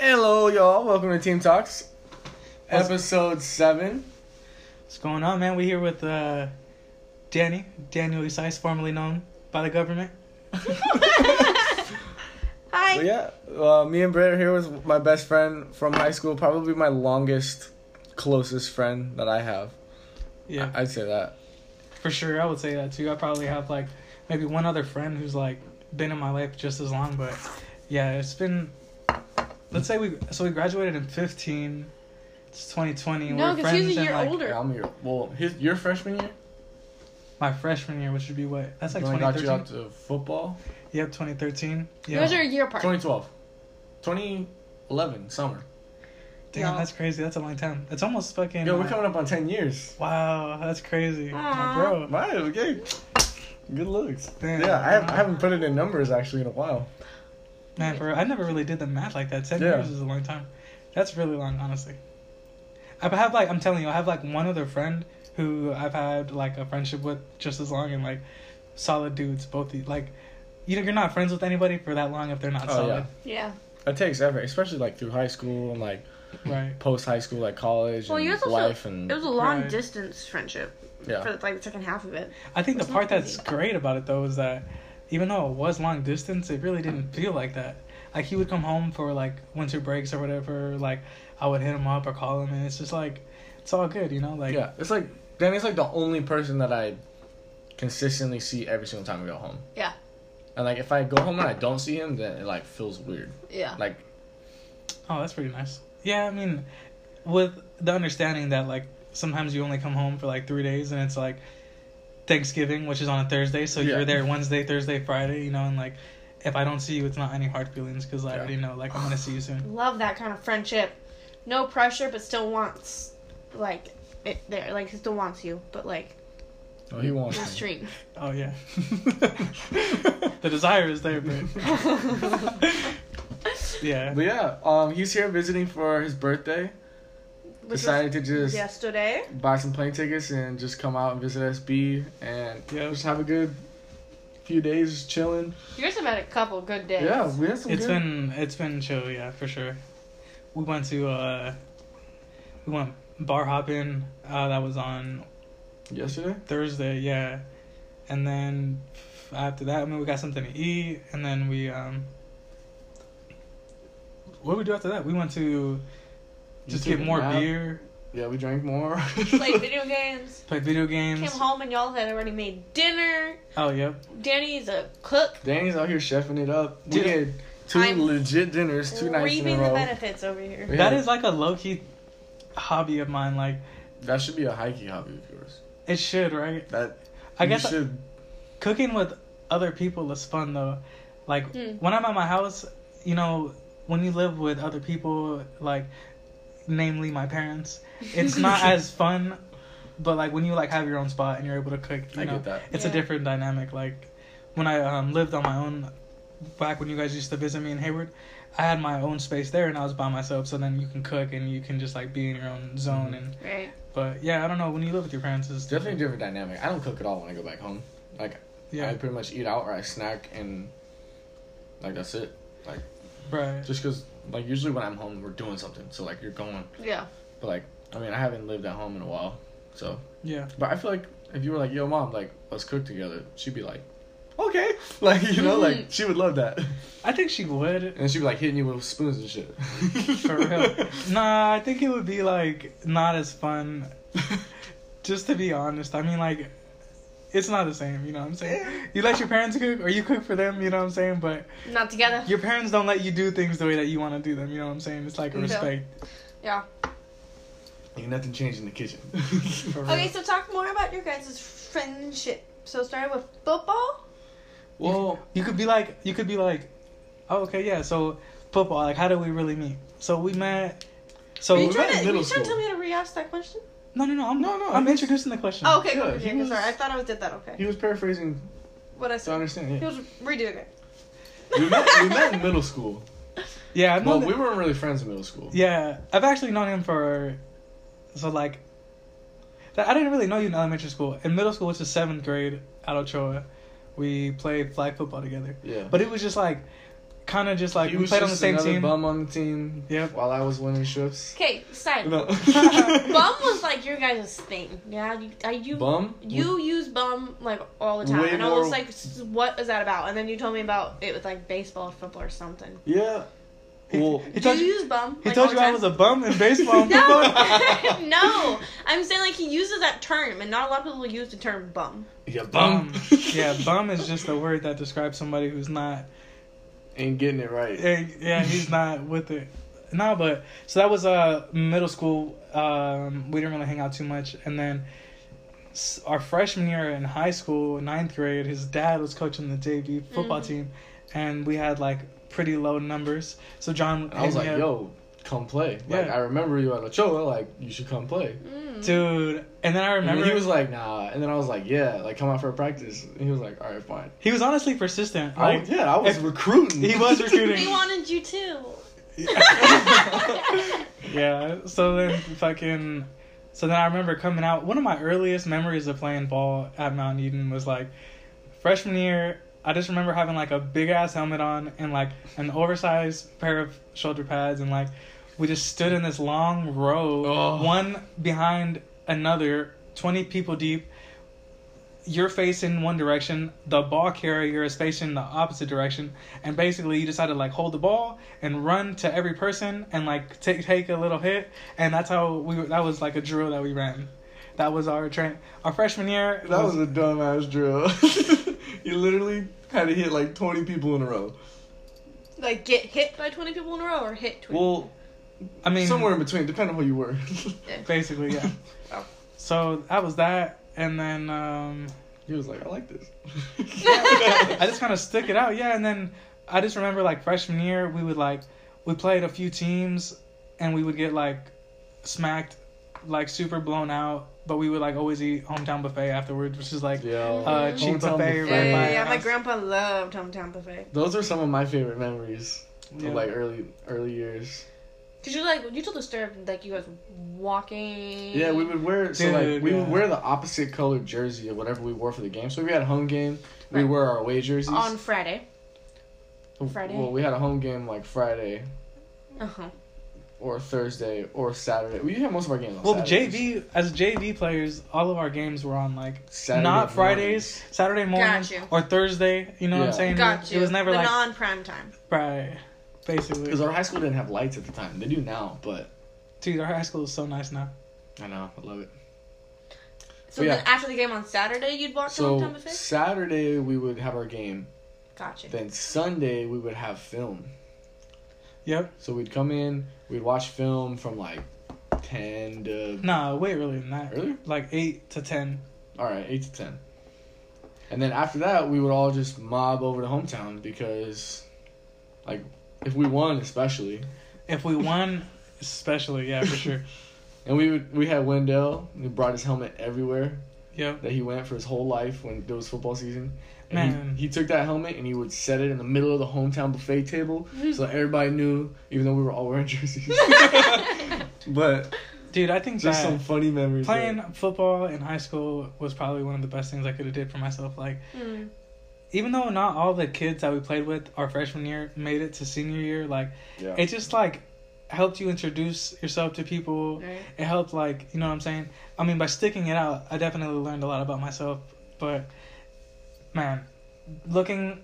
Hello, y'all. Welcome to Team Talks, episode seven. What's going on, man? We're here with uh, Danny, Daniel Isais, formerly known by the government. Hi. But yeah, uh, me and Britt are here with my best friend from high school. Probably my longest, closest friend that I have. Yeah, I- I'd say that. for sure. I would say that too. I probably have like maybe one other friend who's like been in my life just as long, but yeah, it's been. Let's say we so we graduated in fifteen. It's twenty twenty. No, we're because he's a year like older. Yeah, I'm your well. His your freshman year. my freshman year, which would be what? That's like 2013 got you out to football. Yep, twenty thirteen. You guys are Yeah. a year apart. 2012. 2011 summer. Damn, Yeah. that's crazy. That's a long time. It's almost fucking. Yo, we're uh, coming up on 10 years. Wow, that's crazy, my bro. Right, okay. Good looks. Damn. Yeah, I, have, I haven't put it in numbers actually in a while. Man, for I never really did the math like that. Ten Yeah. years is a long time. That's really long, honestly. I have like I'm telling you, I have like one other friend who I've had like a friendship with just as long, and like solid dudes. Both the- like, you know, you're not friends with anybody for that long if they're not Oh, solid, Yeah. It takes effort, especially like through high school and like right? post high school, like college Well, and yours also- life and It was a long Right. distance friendship yeah. for like the second half of it. I think the part that's great about it though is that even though it was long distance, it really didn't feel like that. Like he would come home for like winter breaks or whatever. Like I would hit him up or call him, and it's just like it's all good, you know. Like yeah, it's like Danny's like the only person that I consistently see every single time I go home. Yeah. And like if I go home and I don't see him, then it like feels weird. Yeah. Like Oh, that's pretty nice. Yeah, I mean, with the understanding that like sometimes you only come home for like three days, and it's like Thanksgiving, which is on a Thursday, so Yeah. you're there Wednesday, Thursday, Friday, you know, and like if I don't see you, it's not any hard feelings because I already know like I'm gonna see you soon. Love that kind of friendship. No pressure, but still wants like it there. Like he still wants you, but like oh, he wants the me. stream. Oh yeah, the desire is there, but yeah, But yeah, um, he's here visiting for his birthday. Which Decided to just yesterday. buy some plane tickets and just come out and visit SB and Yeah. just have a good few days chilling. You guys have had a couple good days. Yeah, we had some it's good. been it's been chill, yeah, for sure. We went to uh, we went bar hopping. Uh, that was on yesterday. Thursday, yeah. And then after that, I mean, we got something to eat, and then we um. What did we do after that? We went to just get more beer, Yeah, we drank more. Played video games. play video games. Came home and y'all had already made dinner. Oh yep. Danny's a cook. Danny's out here chefing it up. We Dude, had two I'm legit dinners, two nights in a Reaping the benefits over here. Yeah. That is like a low key hobby of mine. Like That should be a hiking hobby of yours. it should, right? That I guess should. cooking with other people is fun though. Like Hmm. when I'm at my house, you know, when you live with other people, like namely my parents, it's not as fun. But like when you like have your own spot and you're able to cook, you I know, get that. it's Yeah. a different dynamic. Like when I um, lived on my own, back when you guys used to visit me in Hayward, I had my own space there and I was by myself. So then you can cook and you can just like be in your own zone. And Right. but yeah, I don't know when you live with your parents, it's It's definitely a different dynamic. I don't cook at all when I go back home. Like Yeah, I pretty much eat out or I snack and like that's it. Like, right. Just because like usually when I'm home we're doing something. So like you're going. Yeah. But like I mean I haven't lived at home in a while. So Yeah. but I feel like if you were like yo mom like let's cook together she'd be like okay like you know like she would love that I think she would. and she'd be like hitting you with spoons and shit. For real. Nah, I think it would be like not as fun. Just to be honest, I mean like, it's not the same. You know what I'm saying? You let your parents cook, or you cook for them. You know what I'm saying? But Not together. your parents don't let you do things the way that you want to do them. You know what I'm saying? It's like a Yeah. respect. Yeah. Ain't nothing changed in the kitchen. Okay, so talk more about your guys' friendship. So starting with football. well, You could be like, you could be like, oh, okay, yeah. So football, like, how did we really meet? So we met. So are you we trying met to, in are middle you trying to tell me how to re-ask that question? No, no, no. I'm No, no, I'm he's- introducing the question. Oh, okay. Yeah, okay, he okay, was- sorry. I thought I did that. Okay. he was paraphrasing What I to I understand. Yeah. He was redoing it. we met. We met in middle school. Yeah, I've Well, known. we weren't really friends in middle school. Yeah, I've actually known him for, so like, I didn't really know you in elementary school. In middle school, which is seventh grade at Ochoa, we played flag football together. Yeah. But it was just like, kind of just like he we was played on the just same another team. bum on the team. Yep. While I was winning strips. Okay, side. No. Bum was like your guys' thing. Yeah, you, I, you Bum. You use bum like all the time, Way and I was like, "What is that about?" And then you told me about it with like baseball, or football, or something. Yeah. He, Well, he Do told you you. use bum? He like, told you the I was a bum in baseball. and No, football? no. I'm saying like he uses that term, and not a lot of people use the term bum. yeah, Bum. bum. yeah, bum is just a word that describes somebody who's not. Ain't getting it right. Yeah, yeah, he's not with it. No, but so that was uh middle school. Um, we didn't really hang out too much, and then our freshman year in high school, ninth grade, his dad was coaching the JV football Mhm. team, and we had like pretty low numbers. So John, I was like, up- yo, come play. Like Yeah. I remember you at Ochoa. Like you should come play. Mm. dude, and then I And remember he was like, nah. And then I was like, yeah, like come out for a practice. And he was like, all right, fine. he was honestly persistent. I Like was, yeah, I was if- recruiting. he was recruiting. He wanted you too. yeah. So then fucking. So then I remember coming out. One of my earliest memories of playing ball at Mount Eden was like freshman year. I just remember having like a big ass helmet on and like an oversized pair of shoulder pads and like we just stood in this long row, Oh. one behind another, twenty people deep. You're facing one direction, the ball carrier is facing the opposite direction, and basically you just had to like hold the ball and run to every person and like take take a little hit, and that's how we that was like a drill that we ran. That was our train. Our freshman year. That was a dumbass drill. you literally had to hit like 20 people in a row. Like get hit by twenty people in a row, or hit. 20 Well, I mean, somewhere in between, depending on who you were. basically, yeah. Ow. So that was that, and then um, he was like, I like this. I just kind of stick it out, yeah. And then I just remember like freshman year, we would like we played a few teams, and we would get like smacked, like super blown out. But we would like always eat hometown buffet afterwards, which is like Yeah. uh, cheap Hometown buffet buffet. right Yeah, yeah, yeah. My grandpa loved hometown buffet. Those are some of my favorite memories Yeah. of like early early years. Cause you like you told the story of like you guys walking. Yeah, we would wear so Dude, like we yeah. would wear the opposite colored jersey of whatever we wore for the game. So if we had a home game, we Right. wear our away jerseys. on Friday. Friday? Well, we had a home game like Friday Uh huh. or Thursday or Saturday. We had most of our games on Well, Saturdays. JV as JV players, all of our games were on like Saturday not Fridays, mornings. Saturday morning Got you. or Thursday. You know what I'm saying? Got you. It was never the like non prime time. right. Basically, Because our high school didn't have lights at the time. They do now, but dude, our high school is so nice now. I know, I love it. So But yeah. then after the game on Saturday, you'd walk to So hometown buffet. Saturday we would have our game. Gotcha. Then Sunday we would have film. Yep. So we'd come in, we'd watch film from like ten to Nah, way earlier than that. earlier. Like eight to ten. All right, eight to ten. And then after that, we would all just mob over to hometown because, like, if we won, especially, If we won, especially, yeah, for sure. and we would we had Wendell, who brought his helmet everywhere Yep. that he went for his whole life when there was football season. And Man. he, he took that helmet and he would set it in the middle of the hometown buffet table, so everybody knew, even though we were all wearing jerseys. but Dude, I think just that some funny memories. playing there. football in high school was probably one of the best things I could have did for myself. Like, Mm. Even though not all the kids that we played with our freshman year made it to senior year, like Yeah. it just like helped you introduce yourself to people. Right. It helped like you know what I'm saying. I mean, by sticking it out, I definitely learned a lot about myself. But man, looking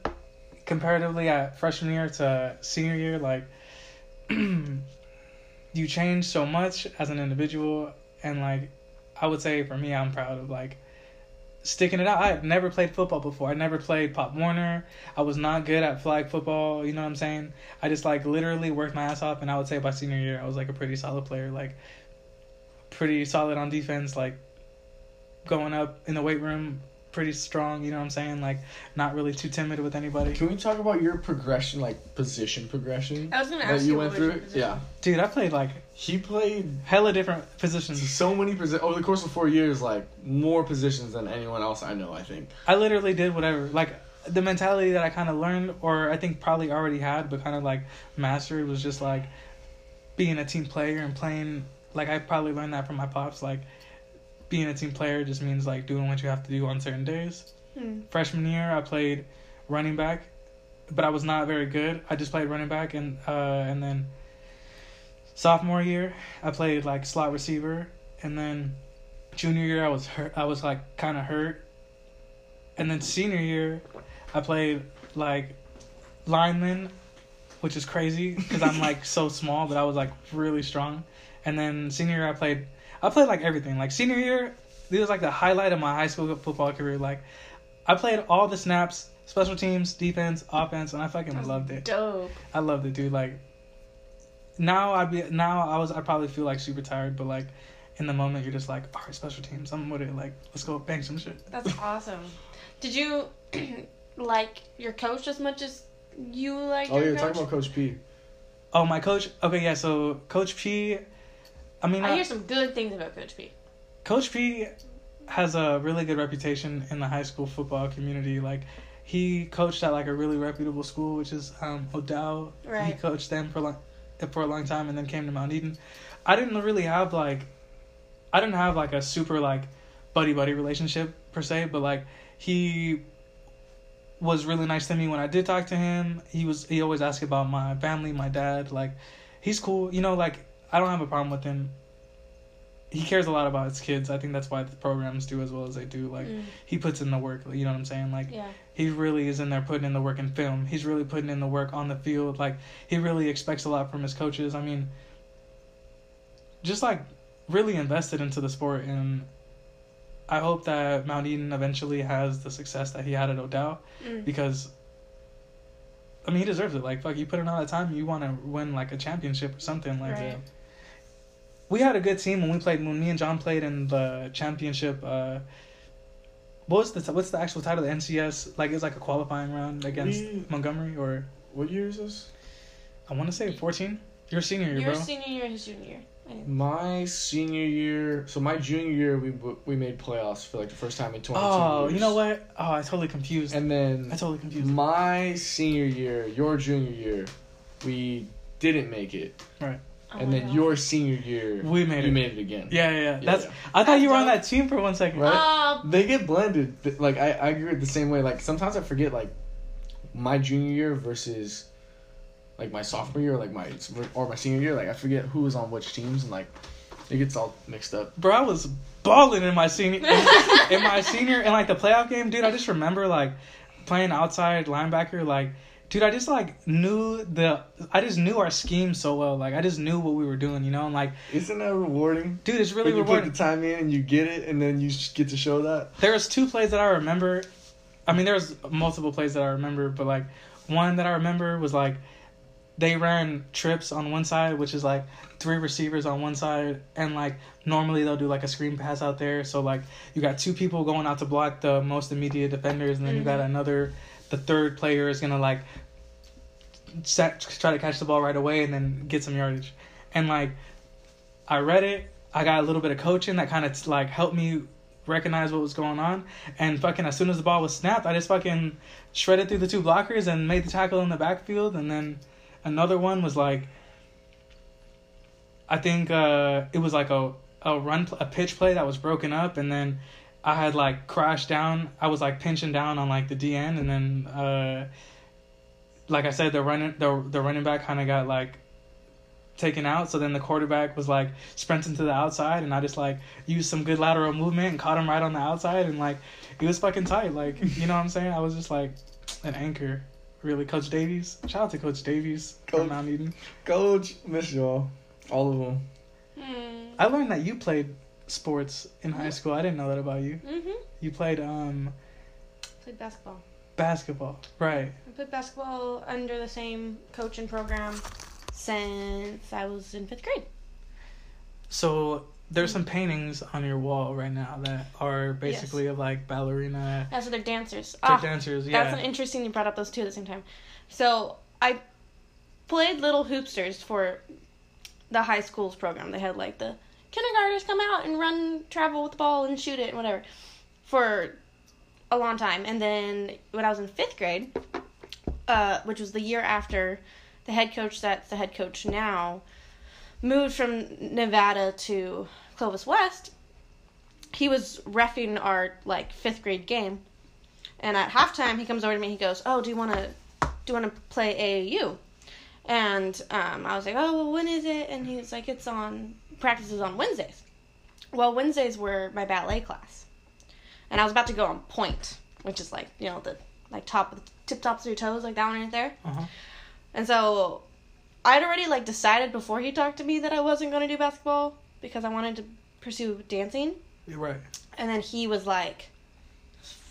comparatively at freshman year to senior year, like you change so much as an individual, and like I would say for me, I'm proud of like sticking it out. I had never played football before. I never played Pop Warner. I was not good at flag football. You know what I'm saying? I just like literally worked my ass off, and I would say by senior year, I was like a pretty solid player. Like pretty solid on defense. Like going up in the weight room, pretty strong. You know what I'm saying? Like not really too timid with anybody. Can we talk about your progression, like position progression I was gonna that ask you you went what was your through? position. Yeah, Dude, I played like he played hella different positions. so many positions over the course of four years, like more positions than anyone else I know. I think. I literally did whatever. Like the mentality that I kind of learned, or I think probably already had, but kind of like mastered, was just like being a team player and playing. Like I probably learned that from my pops. Like being a team player just means like doing what you have to do on certain days. Hmm. Freshman year, I played running back, but I was not very good. I just played running back, and uh, and then sophomore year I played like slot receiver, and then junior year I was hurt. I was like kind of hurt, and then senior year I played like lineman, which is crazy because I'm like so small, but I was like really strong. And then senior year I played, I played like everything. Like senior year, this was like the highlight of my high school football career. Like I played all the snaps, special teams, defense, offense, and I fucking loved it. Dope. I loved it, dude. Like now I'd be now I was I probably feel like super tired, but like in the moment you're just like, all right, special teams, I'm with it. Like let's go bang some shit. That's awesome. Did you like your coach as much as you like Oh, your you're coach? talking about Coach P. Oh, my coach. Okay, yeah. So Coach P. I mean, I I- hear some good things about Coach P. Coach P has a really good reputation in the high school football community. Like he coached at like a really reputable school, which is um, Odell. He coached them for like for a long time, and then came to Mount Eden. I didn't really have like, I didn't have like a super like buddy buddy relationship per se, but like he was really nice to me when I did talk to him. He was he always asked about my family, my dad. Like he's cool, you know. Like I don't have a problem with him. He cares a lot about his kids. I think that's why the programs do as well as they do. Like Mm, he puts in the work. You know what I'm saying? Like yeah. he really is in there putting in the work in film. He's really putting in the work on the field. Like he really expects a lot from his coaches. I mean, just like really invested into the sport, and I hope that Mount Eden eventually has the success that he had at Odell Mm. because. I mean, he deserves it. Like, fuck, you put in all that time, you want to win like a championship or something. Like, Right. We had a good team when we played. When me and John played in the championship. uh what was the what's the actual title? The NCS like it's like a qualifying round against We- Montgomery or What year is this? I want to say fourteen. Your senior year, Your bro. senior year, his junior year. My senior year. So my junior year, we we made playoffs for like the first time in 22 oh, years. you know what? Oh, I totally confused. And then I totally confused. my senior year, your junior year, we didn't make it. Oh and then God. your senior year, We made you it. made it again. yeah, yeah, yeah. Yeah, That's. yeah. I thought you were on that team for one second. Right? Uh, They get blended. Like I, I agree with the same way. Like sometimes I forget like my junior year versus like my sophomore year, like my or my senior year. Like I forget who was on which teams, and like it gets all mixed up. Bro, I was balling in my senior in my senior in like the playoff game, dude. I just remember like playing outside linebacker, like. Dude, I just like knew the I just knew our scheme so well. Like I just knew what we were doing, you know. And like, Isn't that rewarding? dude, it's really when you rewarding. put the time in and you get it, and then you just get to show that. There was two plays that I remember. I mean, there was multiple plays that I remember, but like one that I remember was like they ran trips on one side, which is like three receivers on one side, and like normally they'll do like a screen pass out there. So like you got two people going out to block the most immediate defenders, and then you got Mhm. another. The third player is gonna like set, try to catch the ball right away and then get some yardage, and like I read it. I got a little bit of coaching that kind of like helped me recognize what was going on. And fucking as soon as the ball was snapped, I just fucking shredded through the two blockers and made the tackle in the backfield. And then another one was like, I think uh, it was like a a run a pitch play that was broken up, and then I had like crashed down. I was like pinching down on like the DN, and then uh, like I said, the running the the running back kind of got like taken out. So then the quarterback was like sprinting to the outside, and I just like used some good lateral movement and caught him right on the outside, and like it was fucking tight. Like you know what I'm saying? I was just like an anchor. Really, Coach Davies. Shout out to Coach Davies Coach- from Mount Eden. Coach, miss y'all, all of them. Hmm. I learned that you played sports in high school. I didn't know that about you. Mm-hmm. You played um Played basketball. basketball, right? I played basketball under the same coaching program since I was in fifth grade. So there's some paintings on your wall right now that are basically of like ballerina Yeah, so they're dancers. tech Ah, dancers. Yeah. That's an interesting you brought up those two at the same time. So I played Little Hoopsters for the high school's program. They had like the kindergartners come out and run, travel with the ball and shoot it and whatever for a long time. And then when I was in fifth grade, uh, which was the year after the head coach that's the head coach now moved from Nevada to Clovis West, he was refing our like fifth grade game. And at halftime, he comes over to me. He goes, "Oh, do you want to do you want to play AAU? And um, I was like, oh, well, when is it? And he was like, it's on practices on Wednesdays. Well, Wednesdays were my ballet class, and I was about to go on pointe, which is like you know the like top tip tops of your toes, like that one right there. Uh-huh. And so I'd already like decided before he talked to me that I wasn't going to do basketball because I wanted to pursue dancing. You're right. And then he was like,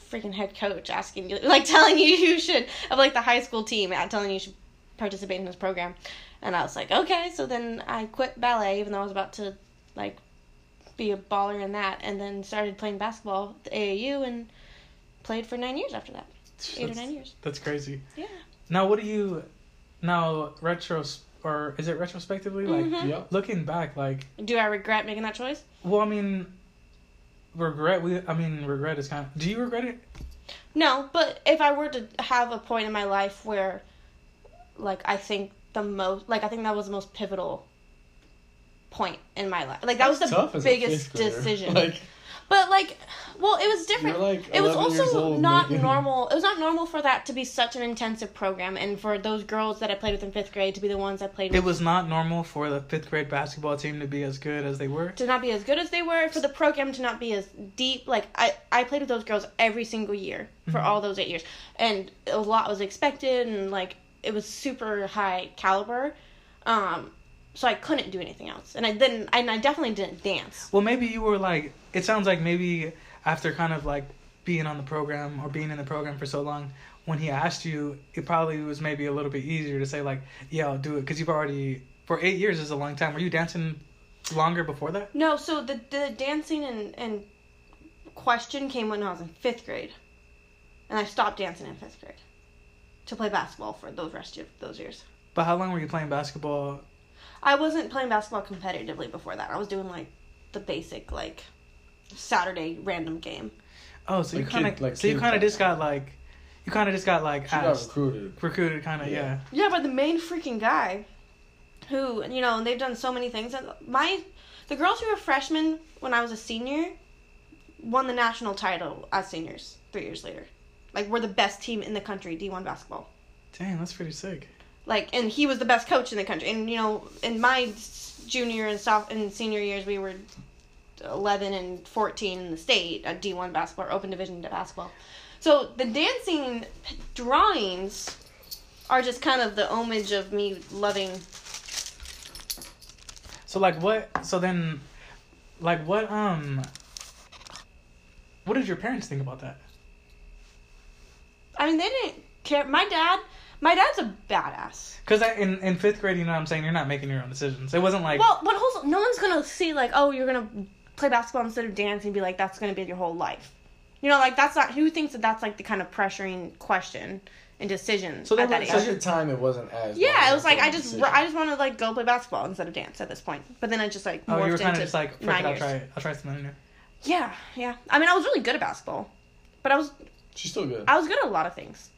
freaking head coach asking you, like telling you you should, of like the high school team, telling you you should participate in this program. And I was like, okay. So then I quit ballet, even though I was about to like be a baller in that, and then started playing basketball at the AAU and played for nine years after that. Eight or nine years. That's crazy. Yeah. Now, what do you now retros or is it retrospectively like Mhm. Yeah. looking back like Do I regret making that choice? well I mean regret we I mean regret is kind of do you regret it No, but if I were to have a point in my life where, like, I think the most, like, I think that was the most pivotal point in my life. Like, that was the Tough as a biggest decision. Like but, like, well, it was different. you're like it was 11 years also old not making- normal. It was not normal for that to be such an intensive program, and for those girls that I played with in fifth grade to be the ones I played with. it was not normal for the fifth grade basketball team to be as good as they were to not be as good as they were, for the program to not be as deep. Like I, I played with those girls every single year for Mhm. all those eight years, and a lot was expected, and like it was super high caliber. Um, so I couldn't do anything else, and I didn't, and I definitely didn't dance. well maybe you were like it sounds like maybe after kind of like being on the program or being in the program for so long when he asked you it probably was maybe a little bit easier to say like yeah I'll do it because you've already for eight years is a long time were you dancing longer before that No, so the the dancing and and question came when I was in fifth grade, and I stopped dancing in fifth grade to play basketball for those rest of those years. but how long were you playing basketball I wasn't playing basketball competitively before that. I was doing like the basic like Saturday random game. Oh, so you kind of, like so you kind of just got like, you kind of just got like she got recruited. recruited, kind of, Yeah. yeah. Yeah, but the main freaking guy, who you know, and they've done so many things. And My the girls who were freshmen when I was a senior won the national title as seniors three years later. Like we're the best team in the country, D one basketball. Dang, that's pretty sick. Like, and he was the best coach in the country. And you know, in my junior and soft and senior years, we were eleven and fourteen in the state at D one basketball, or open division basketball. So the dancing drawings are just kind of the homage of me loving. So like, what? So then, like, what? Um, what did your parents think about that? I mean, they didn't care. My dad, my dad's a badass. Because in in fifth grade, you know, what I'm saying you're not making your own decisions. It wasn't like, Well, but also, no one's gonna see like, oh, you're gonna play basketball instead of dance and be like, that's gonna be your whole life. You know, like that's not who thinks that that's like the kind of pressuring question and decision So at that were- age. At the time, it wasn't as. Yeah, it was like I just decision. I just want to like go play basketball instead of dance at this point. But then I just like oh, morphed you were kind into of just like, fuck nine it, I'll years. try it. I'll try something new. Yeah, yeah. I mean, I was really good at basketball, but I was She's still good. I was good at a lot of things.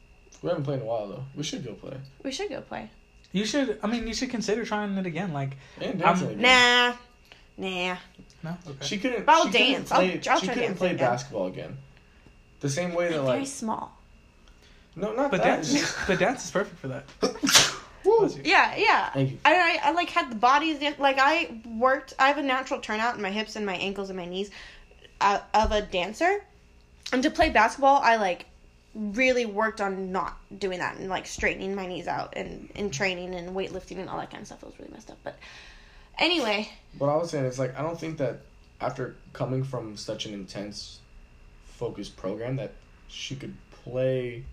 We haven't played in a while though. We should go play We should go play. You should. I mean, you should consider trying it again. Like, and dancing. again. Nah, nah. no, okay. She couldn't. But I'll she couldn't dance. I'll- Play, I'll she try couldn't dancing play again. basketball again. The same way that Very like small. no, not but that. dance, but dance is perfect for that. Woo. Yeah, yeah. Thank you. I, I, I like had the bodies like I worked. I have a natural turnout in my hips and my ankles and my knees uh, of a dancer, and to play basketball, I like really worked on not doing that and like straightening my knees out and in training and weightlifting and all that kind of stuff. It was really messed up, but anyway, What I was saying is like I don't think that after coming from such an intense, focused program that she could play.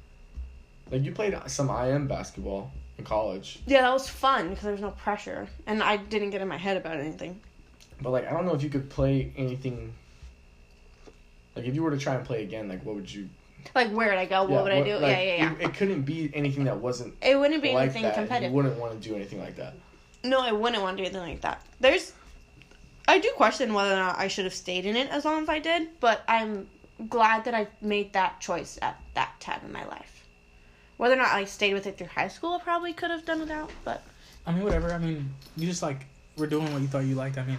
Like you played some IM basketball in college, yeah, that was fun because there was no pressure and I didn't get in my head about anything. but like I don't know if you could play anything. Like if you were to try and play again, like what would you? Like where would I go? What would I do? like, yeah, yeah, yeah. It, it couldn't be anything that wasn't It wouldn't be like anything that. competitive. You wouldn't want to do anything like that. No, I wouldn't want to do anything like that. There's, I do question whether or not I should have stayed in it as long as I did, but I'm glad that I made that choice at that time in my life. Whether or not I stayed with it through high school, I probably could have done without. But I mean, whatever. I mean, you just like were doing what you thought you liked. I mean,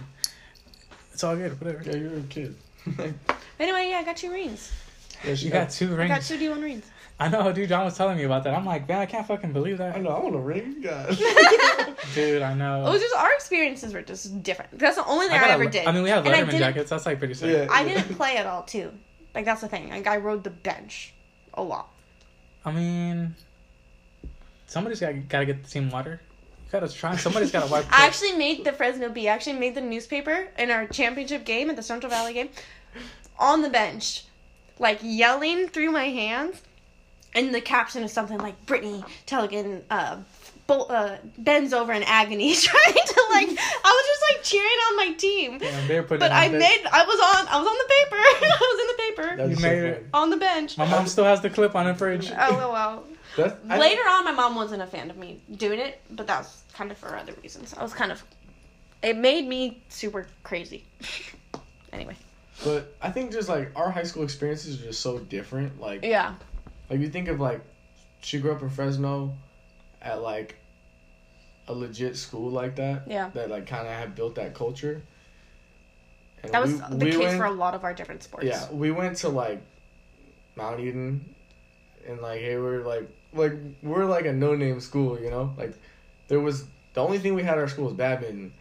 it's all good. Whatever. Yeah, you're a kid. anyway, yeah, I got two rings. yeah, she You got two rings. I rings. got two D1 rings. I know, dude. John was telling me about that. I'm like, man, I can't fucking believe that. I know. I want a ring, God. Dude, I know. It was just our experiences were just different. That's the only thing I, got a- ever did. I mean, we have And Letterman jackets. That's like pretty sick. Yeah. I didn't play at all too. Like that's the thing. Like I rode the bench a lot. I mean, somebody's got got to get the team water. You gotta try. Somebody's got to wipe. I actually made the Fresno Bee. I actually made the newspaper in our championship game at the Central Valley game on the bench, like yelling through my hands, and the caption is something like Brittany Telligan uh, bol- uh, bends over in agony, trying to like. I was just like cheering on my team, Damn, they were putting but I the- made. I was on. I was on the paper. I was in the paper That's You so made it. on the bench. My mom still has the clip on her fridge. Oh well, That's, I- Later on, my mom wasn't a fan of me doing it, but that was kind of for other reasons. I was kind of. It made me super crazy. anyway. But I think just like our high school experiences are just so different. Like, Yeah. like you think of like, she grew up in Fresno, at like, a legit school like that. Yeah. That like kind of had built that culture. And That was we- the we case went- for a lot of our different sports. Yeah, we went to like Mount Eden, and like hey, we're like like we're like a no name school, you know. Like there was the only thing we had at our school was badminton.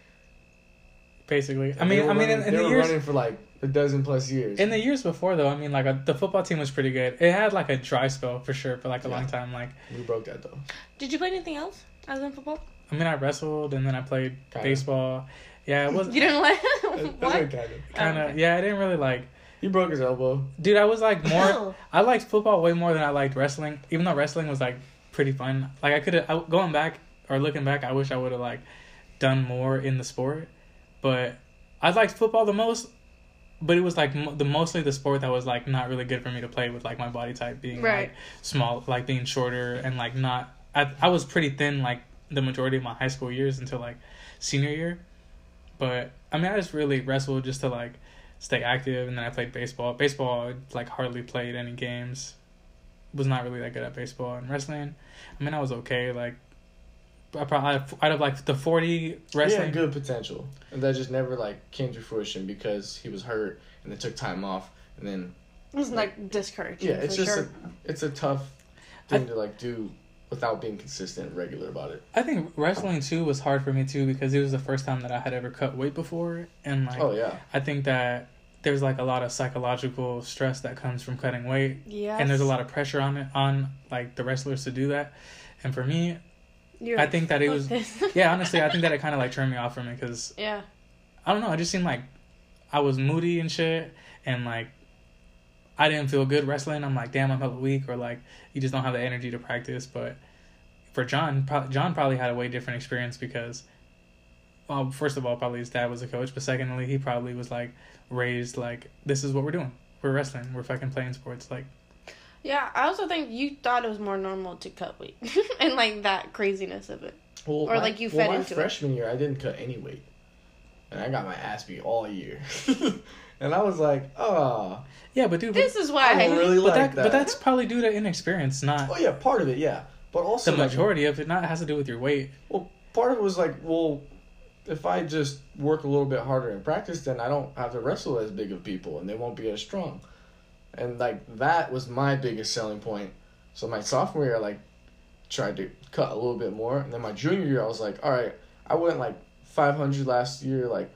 Basically, I And they mean, were I mean, in, running- in they the were years running for like a dozen plus years. in the years before though, I mean, like a, the football team was pretty good. It had like a dry spell for sure for like a long time. Like, we broke that though. Did you play anything else other than football? I mean, I wrestled and then I played Kinda. baseball. Yeah, it was You didn't like That's what? kind of. kind of. Oh, okay. Yeah, I didn't really like. He broke his elbow. Dude, I was like more. I liked football way more than I liked wrestling. Even though wrestling was like pretty fun. Like I could have going back or looking back, I wish I would have like done more in the sport. But I liked football the most. But it was like mo- the mostly the sport that was like not really good for me to play with like my body type being Right. like small, like being shorter and like not. I I was pretty thin like the majority of my high school years until like senior year. But I mean, I just really wrestled just to like stay active, and then I played baseball. Baseball, I, like hardly played any games. Was not really that good at baseball and wrestling. I mean, I was okay. Like, I probably out of like the forty wrestling. had good potential, and that just never like came to fruition because he was hurt and they took time off, and then It was like discouraging. yeah, it's for just sure. a, it's a tough thing to like do without being consistent and regular about it. I think wrestling too was hard for me too because it was the first time that I had ever cut weight before, and like Oh yeah, I think that there's like a lot of psychological stress that comes from cutting weight, Yes. and there's a lot of pressure on it on like the wrestlers to do that. And for me, You're I think that it was yeah, honestly, I think that it kind of like turned me off from it because yeah. I don't know, I just seemed like I was moody and shit, and like I didn't feel good wrestling. I'm like, damn, I'm hella weak, or like you just don't have the energy to practice. But for John, pro- John probably had a way different experience because, well, first of all, probably his dad was a coach, but secondly, he probably was like raised like this is what we're doing. We're wrestling. We're fucking playing sports. Like Yeah, I also think you thought it was more normal to cut weight and like that craziness of it. well, Or, my- like, you well, fed my into it. freshman year, I didn't cut any weight, and I got my ass beat all year, and I was like, oh, yeah, but dude, but, This is why I don't really but like that, that. but that's probably due to inexperience, not oh yeah, part of it, yeah, but also the like, majority of it. Not has to do with your weight. Well, part of it was like, well, if I just work a little bit harder in practice, then I don't have to wrestle as big of people, and they won't be as strong. And like that was my biggest selling point. So my sophomore year, I like tried to cut a little bit more, and then my junior year, I was like, all right, I went like 500 last year, like,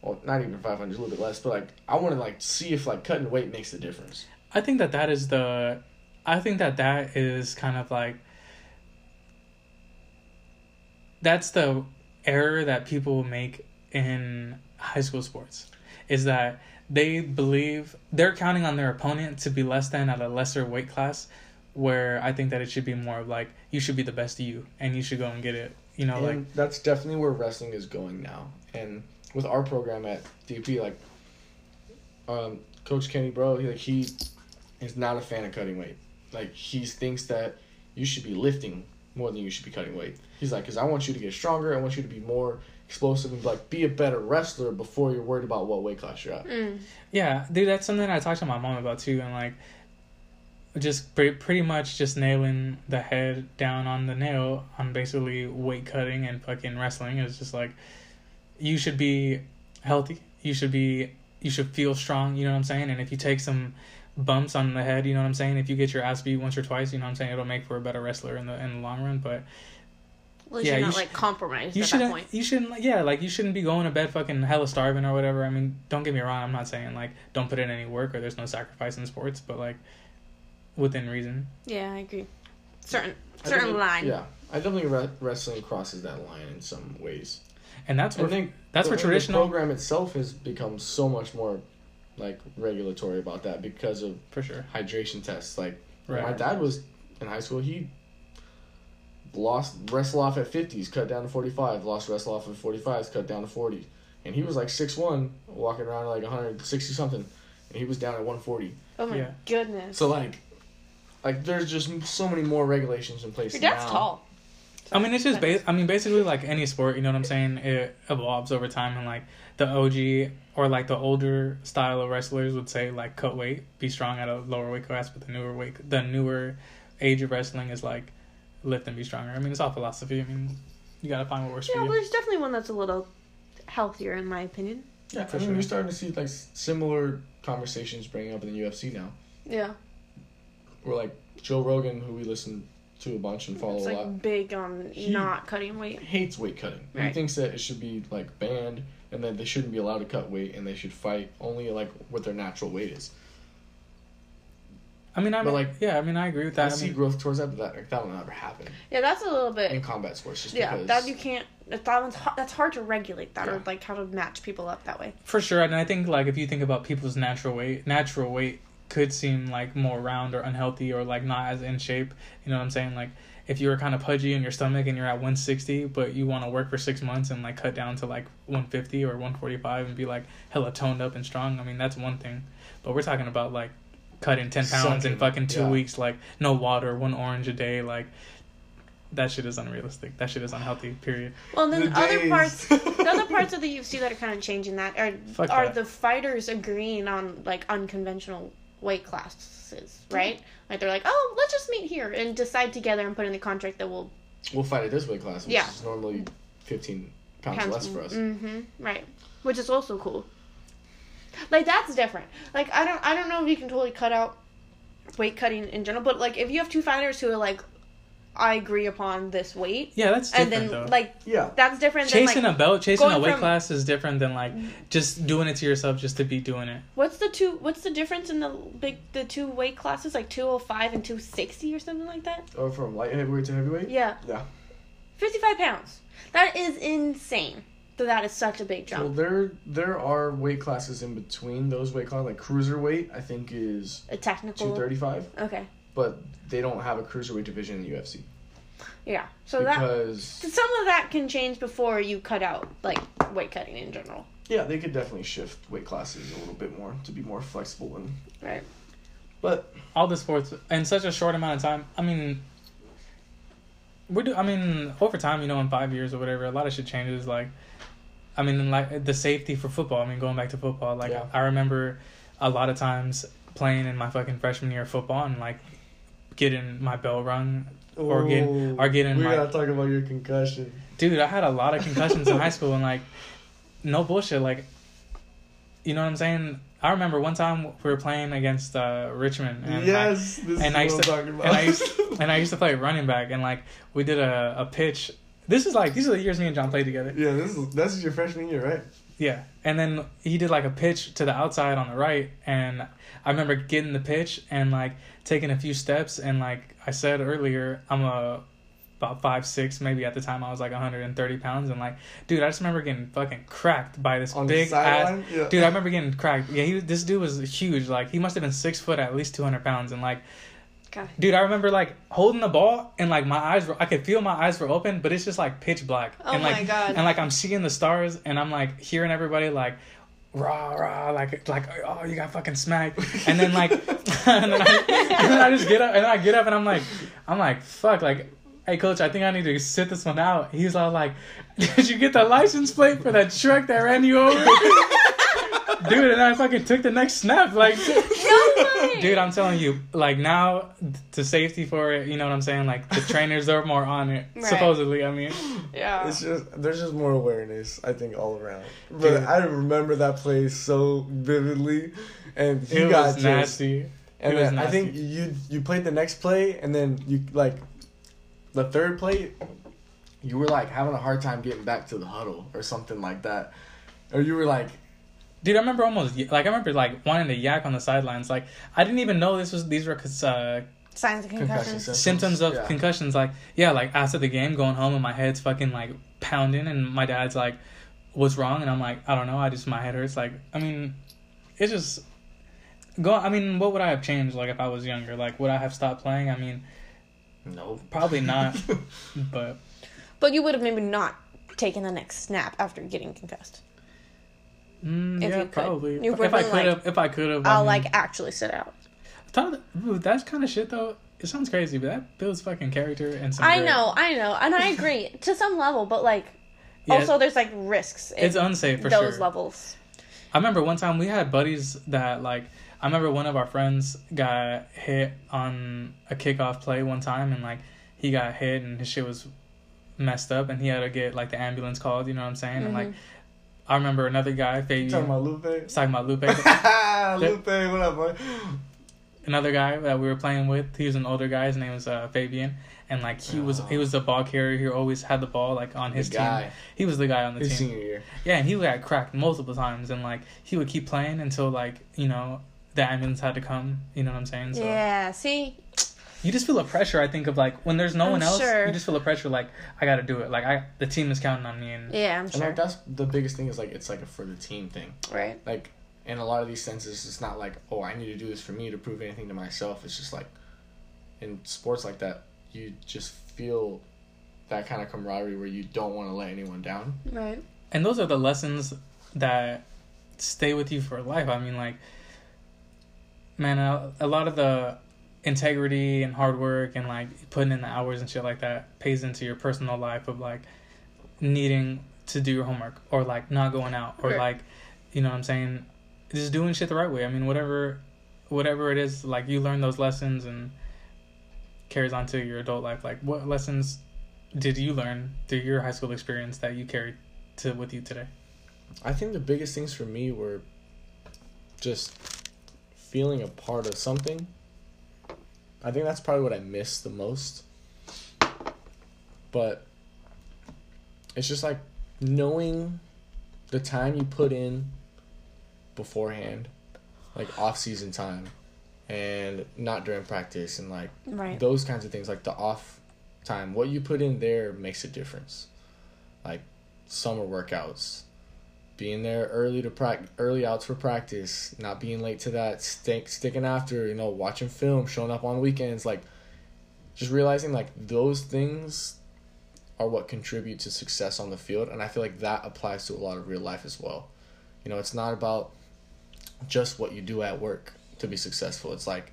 well, not even 500, a little bit less, but like I want to like see if like cutting weight makes a difference. I think that that is the, I think that that is kind of like, that's the error that people make in high school sports, is that they believe they're counting on their opponent to be less than at a lesser weight class, where I think that it should be more of like you should be the best of you and you should go and get it. You know, and like that's definitely where wrestling is going now. And with our program at DP, like um, Coach Kenny Bro, he like he is not a fan of cutting weight. Like he thinks that you should be lifting more than you should be cutting weight. He's like, because I want you to get stronger. I want you to be more explosive and like be a better wrestler before you're worried about what weight class you're at. Mm. Yeah, dude, that's something I talked to my mom about too, and like, just pre- pretty much just nailing the head down on the nail on basically weight cutting and fucking wrestling is just like, you should be healthy. You should be. You should feel strong. You know what I'm saying? And if you take some bumps on the head. You know what I'm saying? If you get your ass beat once or twice, you know what I'm saying. It'll make for a better wrestler in the in the long run. But At least Yeah, you're you not sh- like compromised you at that shouldn't. point. You shouldn't. Yeah, like you shouldn't be going to bed fucking hella starving or whatever. I mean, don't get me wrong. I'm not saying like don't put in any work or there's no sacrifice in sports, but like within reason. Yeah, I agree. Certain certain definitely- line. Yeah, I definitely re- wrestling crosses that line in some ways. And that's I think that's the, where traditional the program itself has become so much more like regulatory about that because of for sure. hydration tests. Like Right. my dad was in high school, he lost wrestle off at fifties, cut down to forty five. Lost wrestle off at forty fives, cut down to forty. And he was like six one, walking around like one hundred sixty something, and he was down at one forty. Oh my Yeah. goodness. So like, like there's just so many more regulations in place Your dad's now. tall. I mean, it's just ba- I mean, basically like any sport, you know what I'm saying? It evolves over time, and like the OG or like the older style of wrestlers would say like cut weight, be strong at a lower weight class, but the newer weight, the newer age of wrestling is like lift and be stronger. I mean, it's all philosophy. I mean, you gotta find what works Yeah, for well, you. there's definitely one that's a little healthier in my opinion. Yeah, For I mean sure. we're starting to see like similar conversations bringing up in the UFC now. Yeah. We're like Joe Rogan, who we listen to a bunch and follow It's a lot, big on He- not cutting weight. hates weight cutting. He thinks that it should be like banned and that they shouldn't be allowed to cut weight and they should fight only like what their natural weight is. I mean, I But, mean, like, like yeah, I mean, I agree with that. I see mean, growth towards that, but that like, that will never happen Yeah, that's a little bit. in combat sports. Just yeah, because that you can't. That that one's that's hard to regulate that Yeah. or like how to match people up that way. For sure, and I think like if you think about people's natural weight, natural weight could seem like more round or unhealthy or like not as in shape. You know what I'm saying? Like if you were kind of pudgy in your stomach and you're at 160, but you want to work for six months and like cut down to like 150 or 145 and be like hella toned up and strong. I mean that's one thing, but we're talking about like cutting 10 pounds in fucking two yeah. weeks, like no water, one orange a day, like. That shit is unrealistic. That shit is unhealthy. Period. Well, then The other days. parts, the other parts of the UFC that are kind of changing that are Fuck are that. the fighters agreeing on like unconventional weight classes, right? Like they're like, oh, let's just meet here and decide together and put in the contract that we'll we'll fight at this weight class, which Yeah. is normally fifteen pounds, less for us. Mm-hmm. Right. Which is also cool. Like that's different. Like I don't I don't know if you can totally cut out weight cutting in general, but like if you have two fighters who are like, I agree upon this weight, Yeah, that's and different then though. like Yeah, that's different chasing than like a belt, chasing a weight from- class is different than like just doing it to yourself just to be doing it. what's the two what's the difference in the big the two weight classes like 205 and 260 or something like that? Oh, or from light heavyweight to heavyweight. Yeah. Yeah. 55 pounds. That is insane. So that is such a big Well, jump. there there are weight classes in between those weight classes. Like cruiserweight, I think is a technical. two thirty five, Okay. but they don't have a cruiserweight division in the UFC Yeah. So that because some of that can change before you cut out like weight cutting in general. yeah, they could definitely shift weight classes a little bit more to be more flexible and. Right. But All the sports in such a short amount of time. I mean, we do. I mean, over time, you know, in five years or whatever, a lot of shit changes. Like, I mean, like the safety for football. I mean, going back to football, like Yeah. I remember a lot of times playing in my fucking freshman year of football and like getting my bell rung or getting or getting we my gotta talk about your concussion. dude i had a lot of concussions in high school and like no bullshit like you know what i'm saying i remember one time we were playing against uh richmond and yes, this and is I what used I'm to- talking about. and I used and i used to play running back and like we did a, a pitch this is like these are the years me and john played together yeah, this is this is your freshman year, right? yeah and then he did like a pitch to the outside on the right and i remember getting the pitch and like taking a few steps and like i said earlier i'm a about five six maybe at the time i was like 130 pounds and like dude i just remember getting fucking cracked by this On big ass yeah. dude i remember getting cracked yeah he, this dude was huge like he must have been six foot at least 200 pounds and like God. dude i remember like holding the ball and like my eyes were i could feel my eyes were open but it's just like pitch black Oh and like my God. and like i'm seeing the stars and i'm like hearing everybody like rah rah like like oh you got fucking smacked and then like and, then I, and then I just get up and then I get up and I'm like I'm like fuck like hey coach I think I need to sit this one out he's all like did you get the license plate for that truck that ran you over dude and I fucking took the next snap like No dude I'm telling you like now to safety for it you know what I'm saying like the trainers are more on it Right. supposedly I mean Yeah. It's just there's just more awareness, I think, all around. But Dude. I remember that play so vividly, and he it got was just nasty And It was then I think you you played the next play, and then you like the third play, you were like having a hard time getting back to the huddle or something like that, or you were like, Dude, I remember almost like I remember like wanting to yak on the sidelines. Like I didn't even know this was these were uh, Signs of concussions. symptoms. symptoms of Yeah. concussions. Like yeah, like after the game, going home and my head's fucking like pounding, and my dad's like, "What's wrong?" And I'm like, "I don't know. I just my head hurts." Like I mean, it's just go. I mean, what would I have changed? Like if I was younger, like would I have stopped playing? I mean, no, Probably not. but But you would have maybe not taken the next snap after getting concussed. Mm, If yeah, you could. probably. You If I could have, like, if I could have, I'll I mean, like actually sit out. that- ooh, that's kind of shit though. It sounds crazy, but that builds fucking character and some. I grit. know, I know, and I agree to some level, but like Yeah, also there's like risks. In it's unsafe for those sure. levels. I remember one time we had buddies that like I remember one of our friends got hit on a kickoff play one time and like he got hit and his shit was messed up and he had to get like the ambulance called, you know what I'm saying? And like Mm-hmm. I remember another guy, Fabian talking about Lupe. talking about Lupe. Lupe, what up, boy? another guy that we were playing with, he was an older guy, his name was uh, Fabian. And like he was he was the ball carrier, he always had the ball like on his The team. guy. He was the guy on the His team. senior year. Yeah, and he got cracked multiple times, and like he would keep playing until like you know the ambulance had to come. You know what I'm saying? So Yeah, see, you just feel a pressure. I think of like when there's no I'm one else, sure. you just feel a pressure. Like I got to do it. Like I the team is counting on me, and yeah, I'm And sure. like that's the biggest thing is like it's like a for the team thing. right. Like in a lot of these senses, it's not like oh I need to do this for me to prove anything to myself. It's just like in sports like that, you just feel that kind of camaraderie where you don't want to let anyone down. Right. and those are the lessons that stay with you for life. I mean, like man, a, a lot of the integrity and hard work and like putting in the hours and shit like that pays into your personal life of like needing to do your homework or like not going out or Right. like you know what I'm saying just doing shit the right way. I mean whatever whatever it is like you learn those lessons and carries on to your adult life. Like what lessons did you learn through your high school experience that you carried to with you today? I think the biggest things for me were just feeling a part of something. I think that's probably what I miss the most. But it's just like knowing the time you put in beforehand, like off season time, and not during practice, and like Right. those kinds of things like the off time what you put in there makes a difference like summer workouts being there early to practice, early outs for practice not being late to that stick sticking after you know watching film showing up on weekends like just realizing like those things are what contribute to success on the field and i feel like that applies to a lot of real life as well you know it's not about just what you do at work to be successful it's like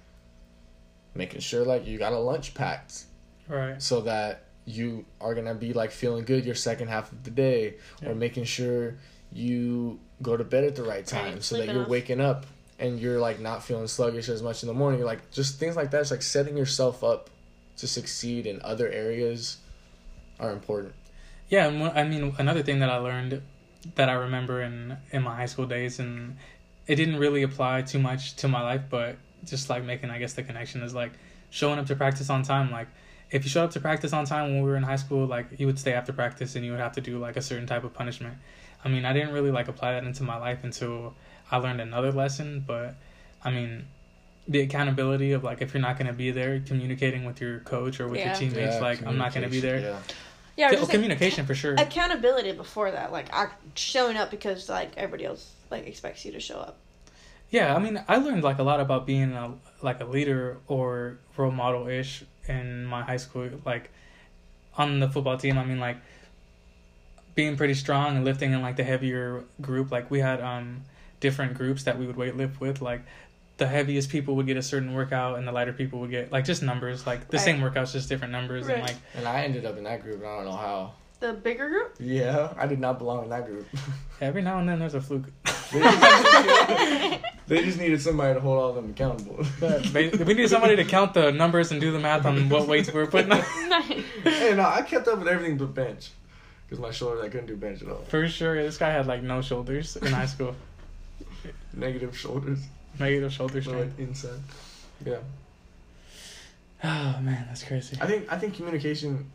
making sure like you got a lunch packed Right. so that you are gonna be like feeling good your second half of the day Yeah. or making sure you go to bed at the right time Right, so that you're enough. waking up and you're like not feeling sluggish as much in the morning like just things like that it's like setting yourself up to succeed in other areas are important Yeah, and one- I mean another thing that I learned that I remember in in my high school days, and it didn't really apply too much to my life, but just like making I guess the connection is like showing up to practice on time. Like if you showed up to practice on time when we were in high school, like you would stay after practice and you would have to do like a certain type of punishment. I mean, I didn't really like apply that into my life until I learned another lesson, but I mean. The accountability of like if you're not gonna be there, communicating with your coach or with Yeah. your teammates, Yeah, like I'm not gonna be there. communication, Yeah. or Oh, like, communication for sure. accountability before that, like I showing up because like everybody else like expects you to show up. Yeah, I mean, I learned like a lot about being a like a leader or role model ish in my high school. Like on the football team, I mean, like being pretty strong and lifting in like the heavier group. Like we had um different groups that we would weight lift with. Like the heaviest people would get a certain workout, and the lighter people would get like just numbers. Like the same workouts, just different numbers. And like and i ended up in that group and i don't know how The bigger group. yeah i did not belong in that group every now and then there's a fluke. they, just, they just needed somebody to hold all of them accountable But we need somebody to count the numbers and do the math on what weights we're putting on. Nice. hey, no, I kept up with everything but bench. Because my shoulders, I couldn't do bench at all. For sure, this guy had like no shoulders in high school. Negative shoulders. Negative shoulder strength. like inside. Yeah. Oh man, that's crazy. I think I think communication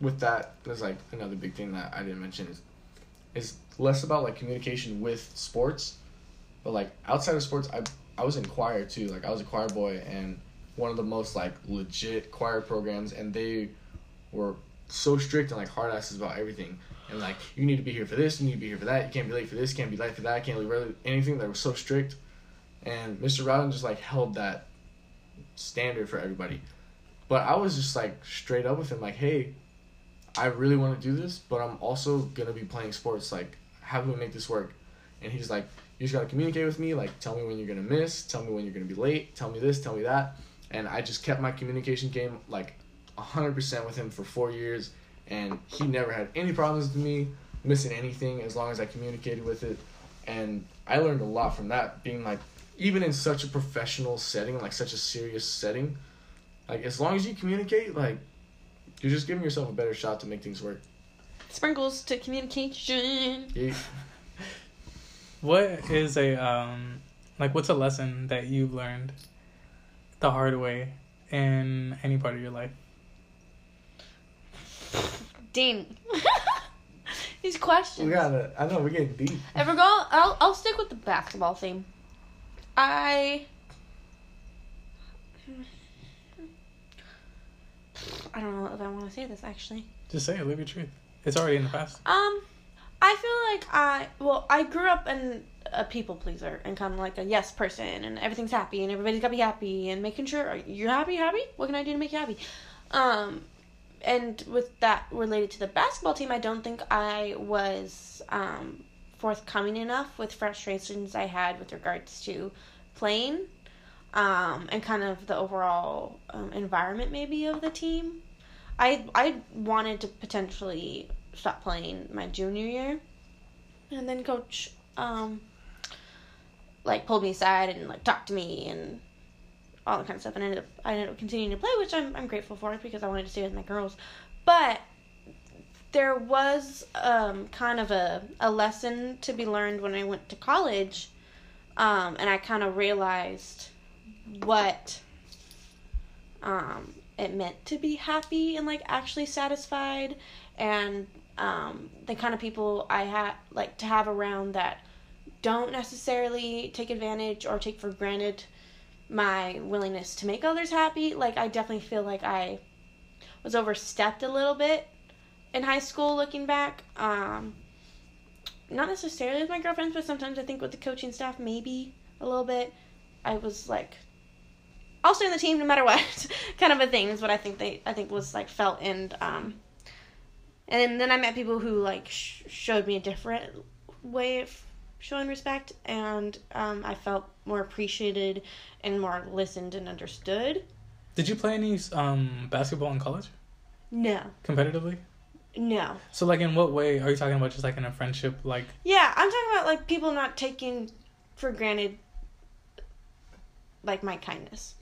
with that is like another big thing that I didn't mention is is less about like communication with sports, but like outside of sports, I I was in choir too. Like I was a choir boy and one of the most like legit choir programs, and they were so strict and like hard asses about everything. And like you need to be here for this, you need to be here for that. You can't be late for this, can't be late for that, can't leave early. Anything that was so strict, and Mr. Rowden just like held that standard for everybody. But I was just like straight up with him, like, hey, I really want to do this, but I'm also gonna be playing sports. Like, how do we make this work? And he's like, you just gotta communicate with me. Like, tell me when you're gonna miss. Tell me when you're gonna be late. Tell me this. Tell me that. And I just kept my communication game like hundred percent with him for four years, and he never had any problems with me missing anything as long as I communicated with it. And I learned a lot from that, being like, even in such a professional setting, like such a serious setting, like as long as you communicate, like you're just giving yourself a better shot to make things work. Sprinkles to communication. You, What is a um like what's a lesson that you've learned the hard way in any part of your life? Dean. These questions. we gotta. I know we're getting deep. If we're going, I'll I'll stick with the basketball theme. I. I don't know if I want to say this actually. Just say it, live your truth. It's already in the past. Um, I feel like I well, I grew up in a people pleaser and kind of like a yes person, and everything's happy and everybody's gotta be happy and making sure you're happy, happy. What can I do to make you happy? Um, and with that related to the basketball team, I don't think I was um forthcoming enough with frustrations I had with regards to playing, um, and kind of the overall um, environment maybe of the team. I I wanted to potentially stop playing my junior year, and then coach um like pulled me aside and like talked to me and all that kind of stuff, and I ended up I ended up continuing to play, which I'm I'm grateful for because I wanted to stay with my girls, but there was um kind of a a lesson to be learned when I went to college, um, and I kind of realized what um it meant to be happy and like actually satisfied and um, the kind of people I had like to have around that don't necessarily take advantage or take for granted my willingness to make others happy. Like I definitely feel like I was overstepped a little bit in high school looking back. Um, not necessarily with my girlfriends, but sometimes I think with the coaching staff maybe a little bit. I was like I'll stay on the team no matter what, kind of a thing is what I think they I think was like felt and um and then I met people who like sh- showed me a different way of showing respect and um I felt more appreciated and more listened and understood. Did you play any um basketball in college No. competitively? No. So like in what way are you talking about? Just like in a friendship, like Yeah, I'm talking about like people not taking for granted like my kindness.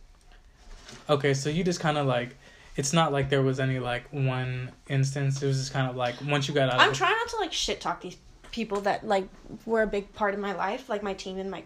okay, so you just kind of like. It's not like there was any like one instance. It was just kind of like once you got out. Of I'm trying not to like shit talk these people that like were a big part of my life, like my team and my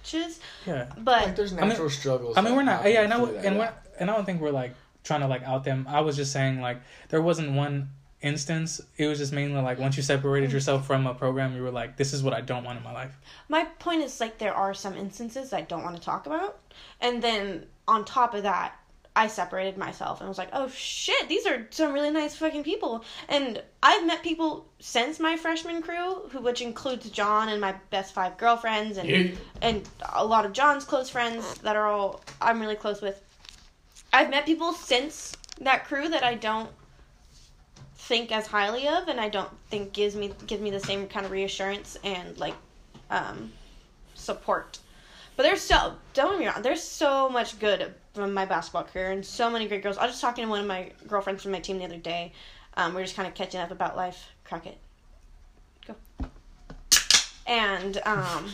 coaches. Yeah. But like there's I mean- natural struggles. I mean, we're not. Yeah, and I, through that, and yeah. we're, and I don't think we're like trying to like out them. I was just saying like there wasn't one instance. It was just mainly like once you separated yourself from a program, you were like, this is what I don't want in my life. My point is like there are some instances I don't want to talk about, and then on top of that, I separated myself and was like, oh shit, these are some really nice fucking people. And I've met people since my freshman crew, who which includes John and my best five girlfriends and Yeah. and a lot of John's close friends that are all I'm really close with. I've met people since that crew that I don't think as highly of and I don't think gives me gives me the same kind of reassurance and like um support. But there's so don't get me wrong, there's so much good from my basketball career and so many great girls. I was just talking to one of my girlfriends from my team the other day. Um, we are just kind of catching up about life. Crack it. Go. And um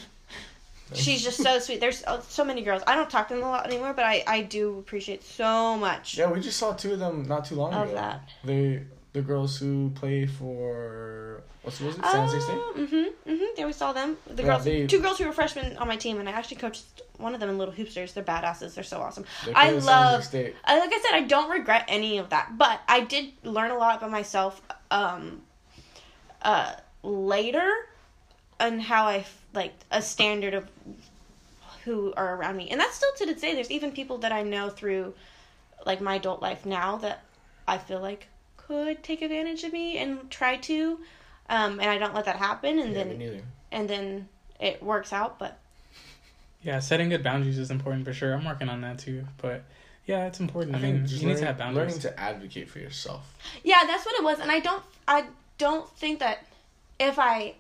She's just so sweet. There's uh, so many girls. I don't talk to them a lot anymore, but I, I do appreciate so much Yeah, we just saw two of them not too long of ago. that. They the girls who play for what's was it? San Jose State. Mm-hmm. Mm-hmm. Yeah, we saw them. The Yeah, girls, they- two girls who were freshmen on my team, and I actually coached one of them in Little Hoopsters. They're badasses. They're so awesome. They I love- State. I, like I said, I don't regret any of that, but I did learn a lot about myself um, uh, later and how I like a standard of who are around me, and that's still to this day. There's even people that I know through like my adult life now that I feel like could take advantage of me and try to, um, and I don't let that happen, and Yeah, then neither. and then it works out, but. Yeah, setting good boundaries is important for sure. I'm working on that too, but yeah, it's important. I, I think mean, just you need to have boundaries. learning to advocate for yourself. Yeah, that's what it was, and I don't, I don't think that if I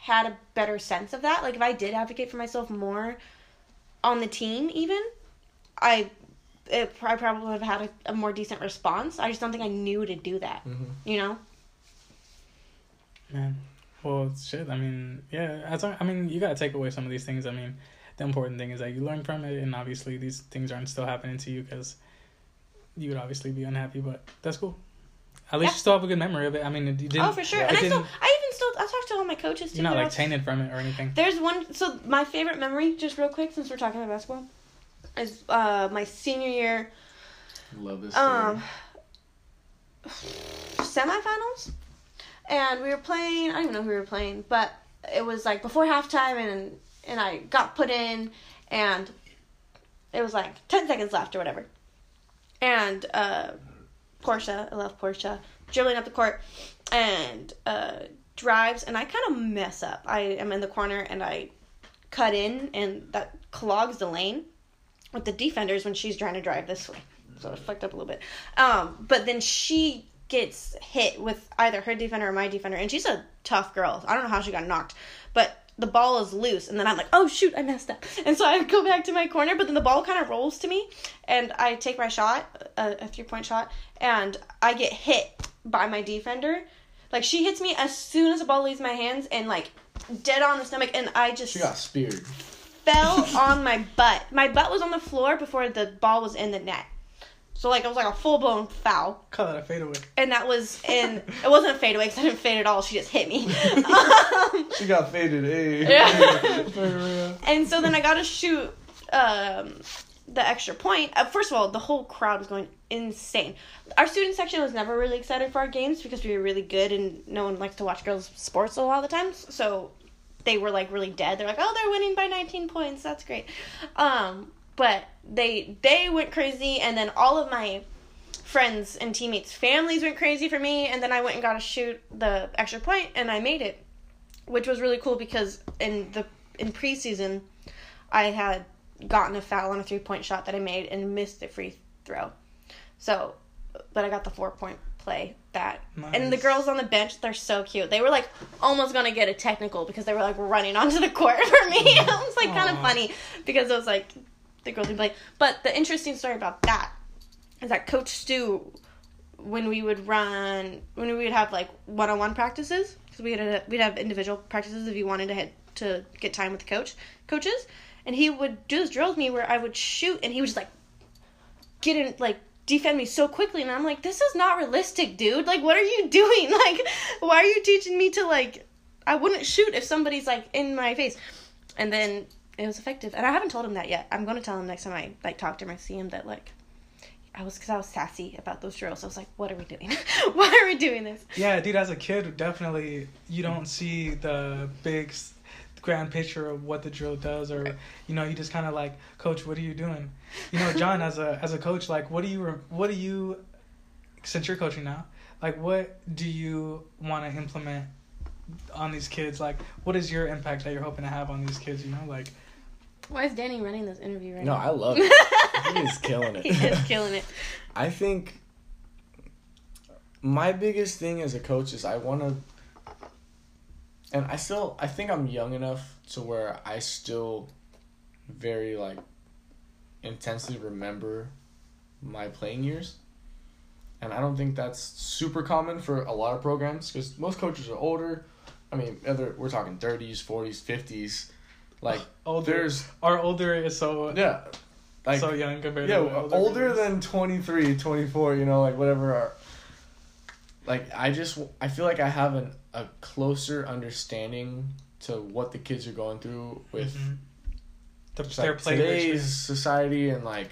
had a better sense of that, like if I did advocate for myself more on the team, even, I, it, I probably would have had a, a more decent response. I just don't think I knew to do that. Mm-hmm. You know? Man, well, shit. I mean, yeah. As long, I mean, you gotta take away some of these things. I mean, the important thing is that you learn from it, and obviously these things aren't still happening to you because you would obviously be unhappy. But that's cool. At least Yeah. you still have a good memory of it. I mean, you didn't. oh, for sure. it And I still, I even still, I talked to all my coaches too. You're not like all- tainted from it or anything. There's one. So my favorite memory, just real quick, since we're talking about basketball, is uh my senior year. Love this. um semifinals and we were playing i don't even know who we were playing but it was like before halftime and and i got put in and it was like 10 seconds left or whatever and uh portia i love portia dribbling up the court and uh drives and i kind of mess up i am in the corner and i cut in and that clogs the lane with the defenders when she's trying to drive this way so it fucked up a little bit. Um, but then she gets hit with either her defender or my defender, and she's a tough girl. I don't know how she got knocked, but the ball is loose, and then I'm like, oh shoot, I messed up, and so I go back to my corner, but then the ball kind of rolls to me, and I take my shot, a, a three point shot, and I get hit by my defender. Like she hits me as soon as the ball leaves my hands, and like dead on the stomach, and I just She got speared. Fell on my butt. My butt was on the floor before the ball was in the net. So like it was like a full blown foul, Call that a fadeaway. and that was in. It wasn't a fadeaway because I didn't fade at all. She just hit me. um, She got faded. Hey. Yeah. and so then I got to shoot um, the extra point. Uh, first of all, the whole crowd was going insane. Our student section was never really excited for our games because we were really good, and no one likes to watch girls' sports a lot of the times. So they were like really dead. They're like, "Oh, they're winning by 19 points. That's great." Um, but they they went crazy, and then all of my friends and teammates' families went crazy for me, and then I went and got to shoot the extra point, and I made it, which was really cool because in the in preseason, I had gotten a foul on a three point shot that I made and missed the free throw. So, but I got the four point play that. And the girls on the bench, they're so cute. They were like almost gonna get a technical because they were like running onto the court for me. Mm. it was like kind of funny because it was like the girls would play. But the interesting story about that is that Coach Stu, when we would run, when we would have like one on one practices, because we had we'd have individual practices if you wanted to hit to get time with the coach coaches, and he would do this drill with me where I would shoot and he would just like get in like defend me so quickly and I'm like this is not realistic dude. Like what are you doing? Like why are you teaching me to like I wouldn't shoot if somebody's like in my face. And then it was effective. And I haven't told him that yet. I'm gonna tell him next time I like talk to him or see him that like I was because I was sassy about those drills. I was like what are we doing? Why are we doing this? Yeah, dude. As a kid, definitely you don't see the big, grand picture of what the drill does, or you know, you just kind of like, Coach, what are you doing? You know, John, as a as a coach, like, what do you what do you, since you're coaching now, like, what do you want to implement on these kids? Like, what is your impact that you're hoping to have on these kids? You know, like, why is Danny running this interview right now? No, I love it. He's killing it. he is killing it I think my biggest thing as a coach is I want to, and I still I think I'm young enough to where I still very like intensely remember my playing years, and I don't think that's super common for a lot of programs because most coaches are older. I mean, other we're talking thirties, forties, fifties, like older. there's Our older is so yeah, like so young compared yeah, to the older than 23, 24, you know, like whatever our like I just I feel like I have an a closer understanding to what the kids are going through with Mhm. The, their like, today's society and like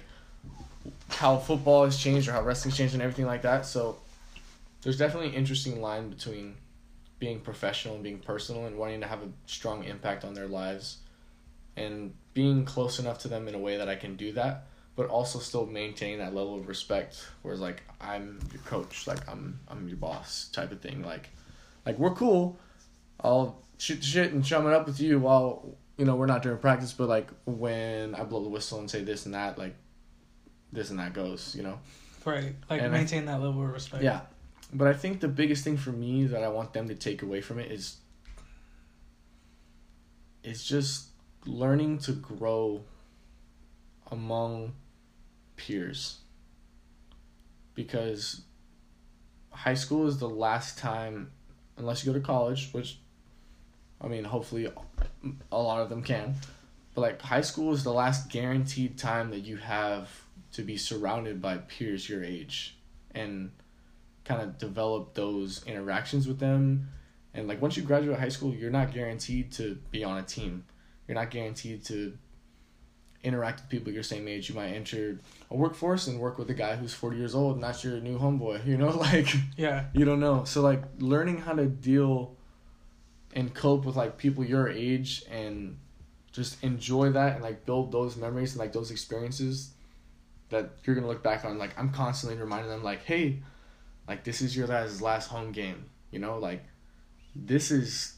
how football has changed or how wrestling's changed and everything like that. So there's definitely an interesting line between being professional and being personal and wanting to have a strong impact on their lives and being close enough to them in a way that I can do that, but also still maintaining that level of respect. Whereas like I'm your coach, like I'm I'm your boss type of thing. Like like we're cool. I'll shoot the shit and chum it up with you while you know we're not during practice, but like when I blow the whistle and say this and that, like this and that goes, you know. Right. Like And I- maintain that level of respect. Yeah. But I think the biggest thing for me that I want them to take away from it is is just learning to grow among peers. Because high school is the last time unless you go to college, which I mean hopefully a lot of them can. But like high school is the last guaranteed time that you have to be surrounded by peers your age and kind of develop those interactions with them. And like once you graduate high school, you're not guaranteed to be on a team. You're not guaranteed to interact with people your same age. You might enter a workforce and work with a guy who's 40 years old and that's your new homeboy. You know, like Yeah. you don't know. So like learning how to deal and cope with like people your age and just enjoy that and like build those memories and like those experiences that you're gonna look back on. Like I'm constantly reminding them like, hey, like this is your guys' last home game. You know, like this is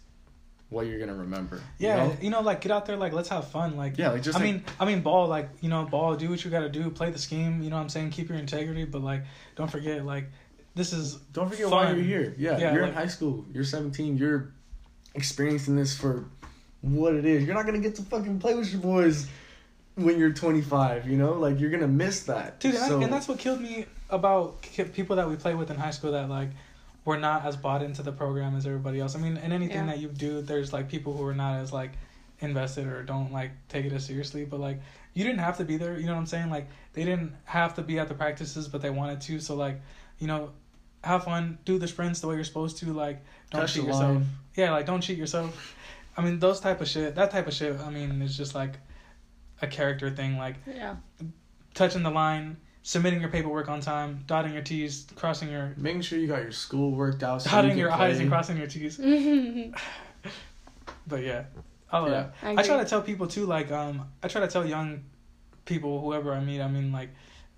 what you're gonna remember. Yeah, you know? know? like get out there, like let's have fun. Like Yeah, like just I like- mean, I mean, ball, like you know, ball, do what you got to do, play the scheme. You know what I'm saying? Keep your integrity, but like, don't forget, like, this is Don't forget why you're here. Yeah, Yeah, you're like- in high school. You're 17. You're experiencing this for what it is. You're not gonna get to fucking play with your boys when you're 25. You know, like you're gonna miss that, dude, and, So, and that's what killed me about people that we play with in high school that like were not as bought into the program as everybody else. I mean, in anything Yeah. that you do, there's like people who are not as like invested or don't like take it as seriously. But like, you didn't have to be there. You know what I'm saying? Like, they didn't have to be at the practices, but they wanted to. So like, you know, have fun, do the sprints the way you're supposed to. Like, don't touch cheat yourself. line. Yeah, like don't cheat yourself. I mean, those type of shit. That type of shit. I mean, it's just like a character thing. Like Yeah. touching the line, submitting your paperwork on time, dotting your T's, crossing your Making sure you got your school worked out. So dotting you your can I's and crossing your T's. But yeah, all of Yeah. that. I I try to tell people too. Like um, I try to tell young people, whoever I meet. I mean, like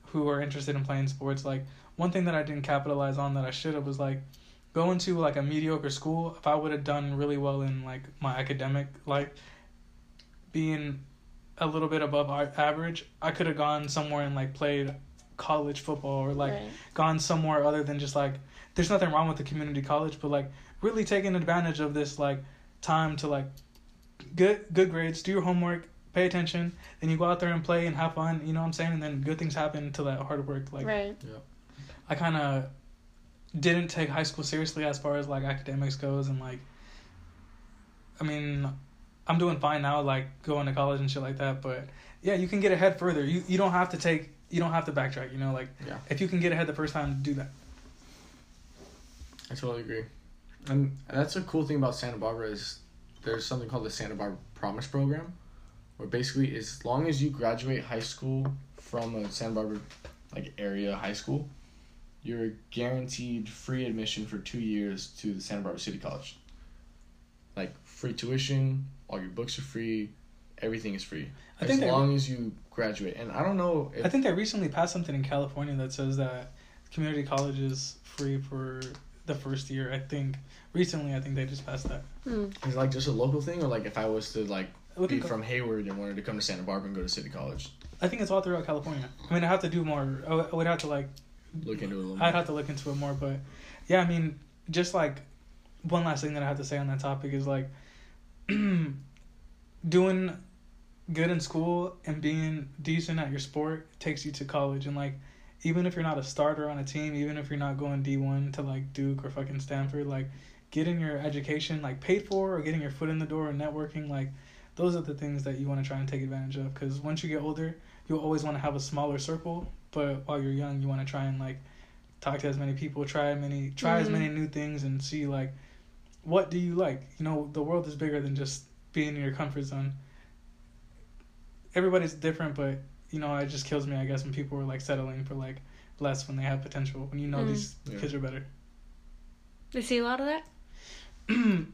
who are interested in playing sports. Like one thing that I didn't capitalize on that I should have was like going to like a mediocre school. If I would have done really well in like my academic life, being a little bit above average, I could have gone somewhere and like played college football or like right. gone somewhere other than just like there's nothing wrong with the community college but like really taking advantage of this like time to like good good grades do your homework pay attention then you go out there and play and have fun you know what i'm saying and then good things happen to that hard work like right. i kind of didn't take high school seriously as far as like academics goes and like i mean i'm doing fine now like going to college and shit like that but yeah you can get ahead further you you don't have to take you don't have to backtrack you know like Yeah. if you can get ahead the first time do that I totally agree. And that's a cool thing about Santa Barbara is there's something called the Santa Barbara Promise Program, where basically as long as you graduate high school from a Santa Barbara like area high school, you're guaranteed free admission for two years to the Santa Barbara City College. Like free tuition, all your books are free, everything is free. I as think they- long as you graduate. And I don't know if I think they recently passed something in California that says that community college is free for the first year. I think recently, I think they just passed that. Mm. it's like just a local thing or like if I was to like be go- from Hayward and wanted to come to Santa Barbara and go to City College. I think it's all throughout California. I mean, I have to do more. I would- I would have to like, Look into it a little I'd more. have to look into it more. But yeah, I mean, just like one last thing that I have to say on that topic is like doing good in school and being decent at your sport takes you to college and like even if you're not a starter on a team even if you're not going d1 to like duke or fucking stanford like getting your education like paid for or getting your foot in the door and networking like those are the things that you want to try and take advantage of because once you get older you'll always want to have a smaller circle but while you're young you want to try and like talk to as many people, try as many try as Mhm. many new things, and see like what do you like. You know, the world is bigger than just being in your comfort zone. Everybody's different, but you know, it just kills me. I guess when people are like settling for like less when they have potential. When you know Mm. these Yeah. kids are better. You see a lot of that?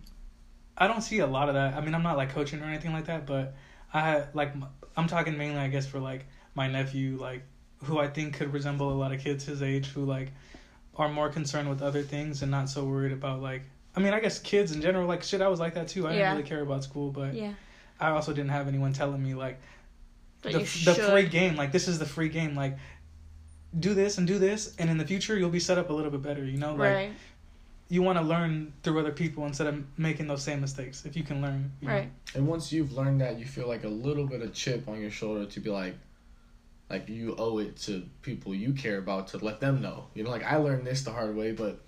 I don't see a lot of that. I mean, I'm not like coaching or anything like that, but I like I'm talking mainly, I guess, for like my nephew, like who I think could resemble a lot of kids his age who like are more concerned with other things and not so worried about like. I mean, I guess kids in general, like shit, I was like that too. I Yeah. didn't really care about school, but Yeah. I also didn't have anyone telling me like But the you the free game. Like this is the free game. Like do this and do this, and in the future you'll be set up a little bit better. You know, like right. you want to learn through other people instead of making those same mistakes. If you can learn, you know. Right. And once you've learned that, you feel like a little bit of chip on your shoulder to be like, like you owe it to people you care about to let them know. You know, like I learned this the hard way, but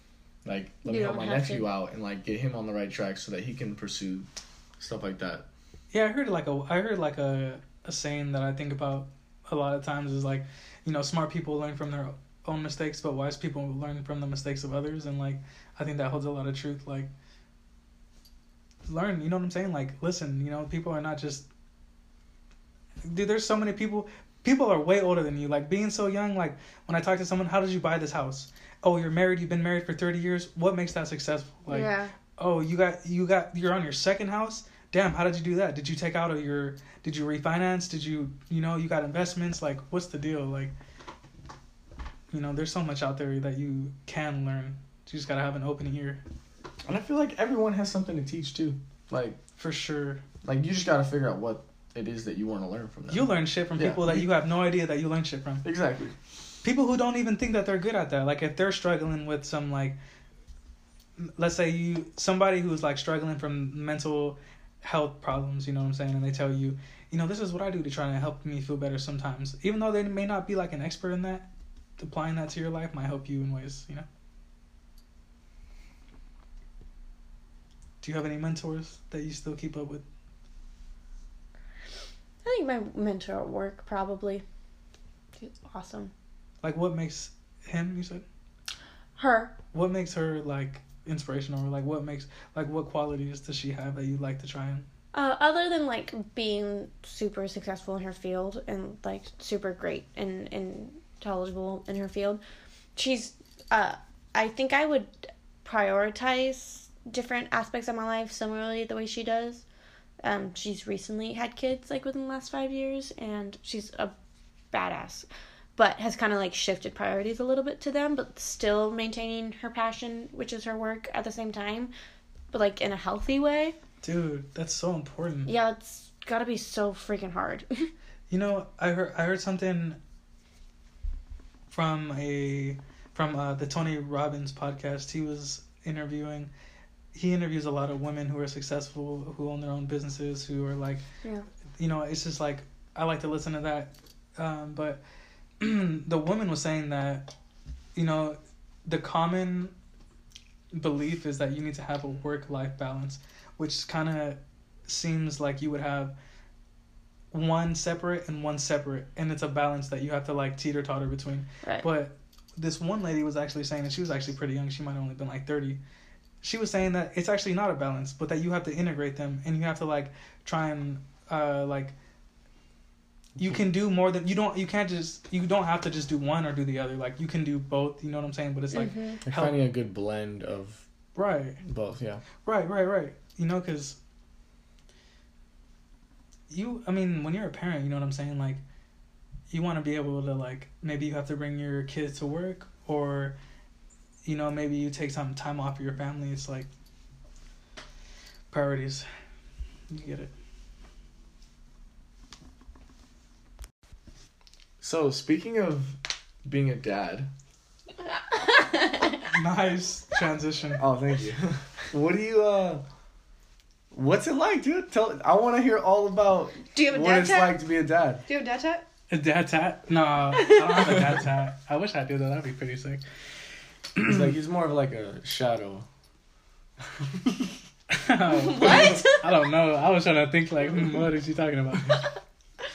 like let You me help my nephew to. out and like get him on the right track so that he can pursue stuff like that. Yeah, I heard like a I heard like a a saying that I think about a lot of times is like, you know, smart people learn from their own mistakes, but wise people learn from the mistakes of others, and like I think that holds a lot of truth. Like, learn, you know what I'm saying? Like, listen, you know, people are not just. Dude, there's so many people. People are way older than you. Like being so young. Like when I talk to someone, how did you buy this house? Oh, you're married. You've been married for thirty years. What makes that successful? Like, yeah. oh you got you got you're on your second house damn how did you do that? Did you take out of your did you refinance? Did you you know you got investments? Like what's the deal? Like you know there's so much out there that you can learn. You just gotta have an open ear. And I feel like everyone has something to teach too. Like, for sure. like you just gotta figure out what it is that you want to learn from them. you learn shit from Yeah. people that you have no idea that you learn shit from. Exactly. people who don't even think that they're good at that. Like if they're struggling with some like let's say you somebody who's like struggling from mental health problems you know what i'm saying and they tell you you know this is what i do to try to help me feel better sometimes even though they may not be like an expert in that applying that to your life might help you in ways you know do you have any mentors that you still keep up with I think my mentor at work probably. She's awesome. like what makes him you said Her. what makes her like inspirational or like what makes like what qualities does she have that you like to try and Uh, other than like being super successful in her field and like super great and and knowledgeable in her field, she's uh I think I would prioritize different aspects of my life similarly the way she does. Um, she's recently had kids like within the last five years, and she's a badass, but has kind of like shifted priorities a little bit to them, but still maintaining her passion, which is her work, at the same time, but like in a healthy way. dude that's so important Yeah, it's gotta be so freaking hard. You know, I heard I heard something from a from uh, the Tony Robbins podcast. He was interviewing. He interviews a lot of women who are successful, who own their own businesses, who are like, Yeah. you know, it's just like I like to listen to that. Um, but the woman was saying that, you know, the common belief is that you need to have a work life balance, which kind of seems like you would have one separate and one separate and it's a balance that you have to like teeter totter between Right. but this one lady was actually saying and she was actually pretty young she might have only been like 30 she was saying that it's actually not a balance but that you have to integrate them and you have to like try and uh like you can do more than you don't you can't just you don't have to just do one or do the other like you can do both you know what i'm saying but it's like Mhm. Like finding a good blend of right both. Yeah. Right, right, right. You know, because you, I mean, when you're a parent, you know what I'm saying? Like, you want to be able to, like, maybe you have to bring your kids to work, or, you know, maybe you take some time off of your family. It's like priorities. You get it. So speaking of being a dad, Nice transition. oh thank you. what do you uh? What's it like, dude? Tell. I want to hear all about Do you have a what dad it's tat? like to be a dad. Do you have a dad tat? A dad tat? No, I don't have a dad tat. I wish I did that. That'd be pretty sick. He's like he's more of like a shadow. What? I don't know. I was trying to think like, hmm, what is he talking about?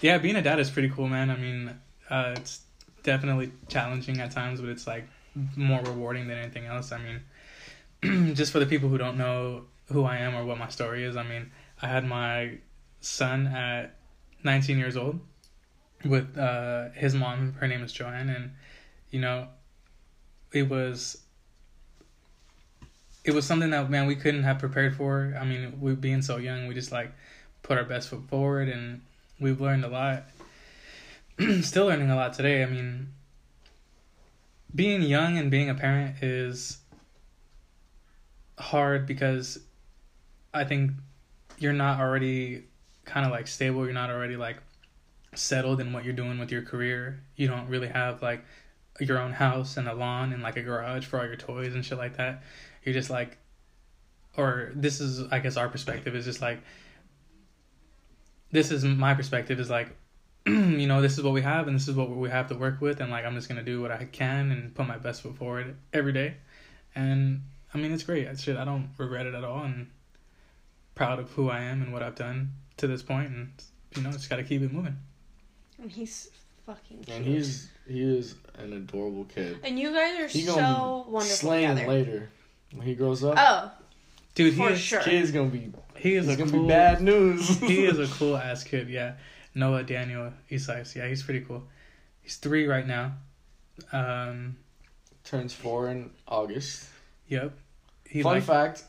yeah, being a dad is pretty cool, man. I mean, uh, it's definitely challenging at times, but it's like more rewarding than anything else. I mean, just for the people who don't know who I am or what my story is, I mean, I had my son at 19 years old with uh, his mom. Her name is Joanne, and you know, it was it was something that man we couldn't have prepared for. I mean, we being so young, we just like put our best foot forward, and we've learned a lot. Still learning a lot today. I mean, being young and being a parent is hard because I think you're not already kind of like stable. You're not already like settled in what you're doing with your career. You don't really have like your own house and a lawn and like a garage for all your toys and shit like that. You're just like, or this is, I guess, our perspective is just like, this is my perspective is like, you know, this is what we have and this is what we have to work with. And like, I'm just going to do what I can and put my best foot forward every day. And I mean, it's great. Shit, I don't regret it at all. And proud of who I am and what I've done to this point. And, you know, just got to keep it moving. And he's fucking cute. And he's he is an adorable kid. And you guys are He so gonna be wonderful slaying together. later when he grows up. Oh, Dude, he is, sure. Kid's gonna be he is he's a gonna cool, be bad news. he is a cool ass kid, yeah. Noah Daniel Isais, yeah, he's pretty cool. He's three right now. Um, turns four in August. yep. He Fun like, fact: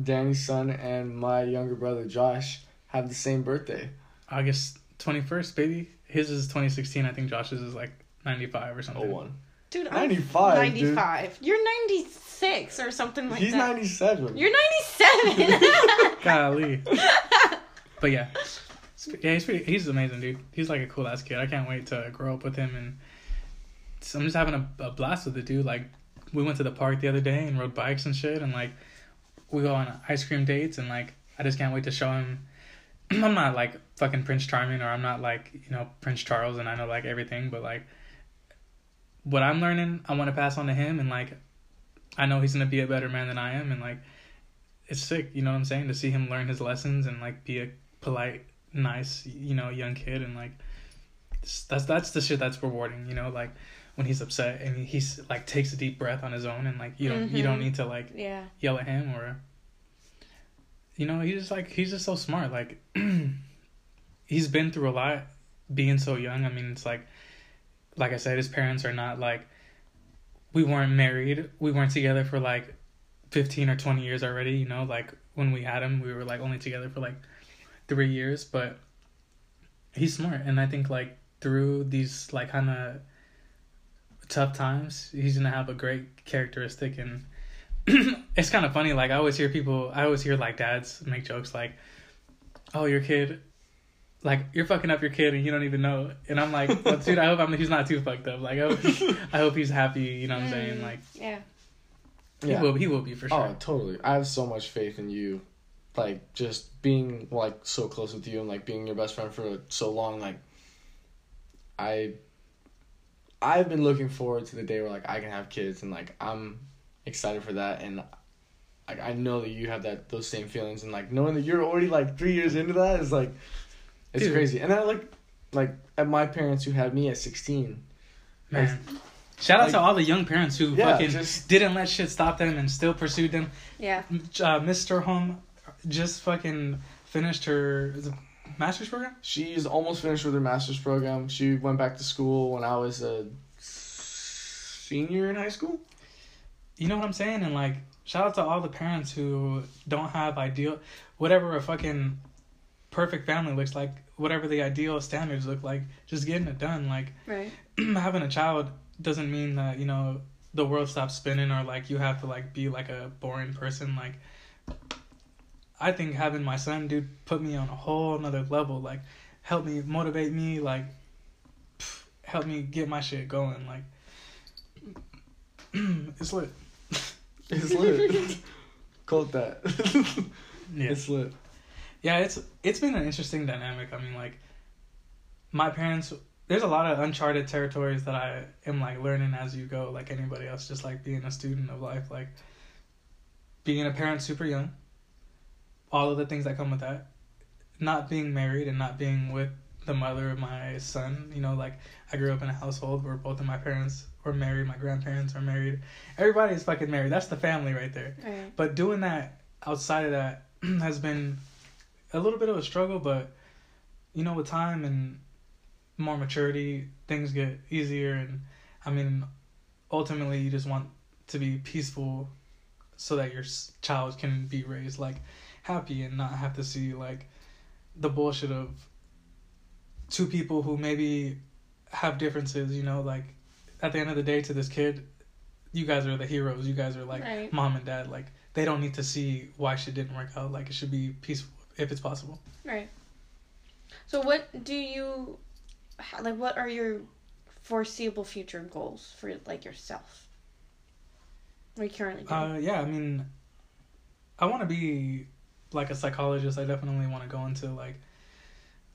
Danny's son and my younger brother Josh have the same birthday. August twenty first, baby. His is twenty sixteen. I think Josh's is like ninety five or Oh something. one. dude, I'm 95, dude. 95. You're 96 or something like He's that. ninety seven. You're 97. Golly. but yeah, yeah, he's pretty. He's amazing, dude. He's like a cool ass kid. I can't wait to grow up with him, and so I'm just having a, a blast with the dude. Like, we went to the park the other day and rode bikes and shit, and like, we go on ice cream dates, and like, I just can't wait to show him. I'm not like fucking Prince Charming, or I'm not like you know Prince Charles, and I know like everything, but like, what I'm learning, I want to pass on to him, and like, I know he's gonna be a better man than I am, and like it's sick, you know what I'm saying, to see him learn his lessons and like be a polite, nice, you know, young kid and like that's that's the shit that's rewarding, you know, like when he's upset and he's like takes a deep breath on his own and like you don't you don't Mhm. need to like yeah. yell at him or you know, he's just like he's just so smart. Like he's been through a lot being so young. I mean, it's like like I said his parents are not like we weren't married. We weren't together for like 15 or 20 years already, you know, like when we had him, we were like only together for like 3 years, but he's smart and I think like through these like kind of tough times, he's going to have a great characteristic and it's kind of funny. Like I always hear people, I always hear like dads make jokes like, "Oh, your kid, like you're fucking up your kid and you don't even know." And I'm like, well, "Dude, I hope I'm, he's not too fucked up. Like I hope, I hope he's happy. You know what I'm saying? Mm, Like yeah. Yeah. he will, he will be for sure. Oh, totally. I have so much faith in you. Like just being like so close with you and like being your best friend for so long. Like I, I've been looking forward to the day where like I can have kids and like I'm excited for that and. Like I know that you have that those same feelings and like knowing that you're already like three years into that is like, it's Dude. crazy. And I like, like at my parents who had me at sixteen. Man. Shout out like- to all the young parents who Yeah, fucking just- didn't let shit stop them and still pursued them. Yeah. Uh, Mr. Home just fucking finished her is it master's program. She's almost finished with her master's program. She went back to school when I was a senior in high school. You know what I'm saying? And like, shout out to all the parents who don't have ideal, whatever a fucking perfect family looks like, whatever the ideal standards look like, just getting it done. Like, Right. having a child doesn't mean that, you know, the world stops spinning or like you have to like be like a boring person. Like, I think having my son, dude, put me on a whole another level. Like, help me motivate me. Like, pff, help me get my shit going. Like, it's lit. It's lit. Quote that. Yeah. It's lit. Yeah, it's it's been an interesting dynamic. I mean, like my parents. There's a lot of uncharted territories that I am like learning as you go, like anybody else. Just like being a student of life, like being a parent super young. All of the things that come with that, not being married and not being with the mother of my son. You know, like I grew up in a household where both of my parents were married. My grandparents are married. Everybody is fucking married. That's the family right there. Right. But doing that outside of that has been a little bit of a struggle, but you know, with time and more maturity, things get easier. And I mean, ultimately, you just want to be peaceful so that your child can be raised like happy and not have to see like the bullshit of two people who maybe have differences, you know, like at the end of the day to this kid, you guys are the heroes. You guys are like Right. mom and dad. Like they don't need to see why shit didn't work out. Like it should be peaceful if it's possible. Right. So what do you like? What are your foreseeable future goals for like yourself? What are you currently doing? Uh, yeah, I mean, I want to be like a psychologist. I definitely want to go into like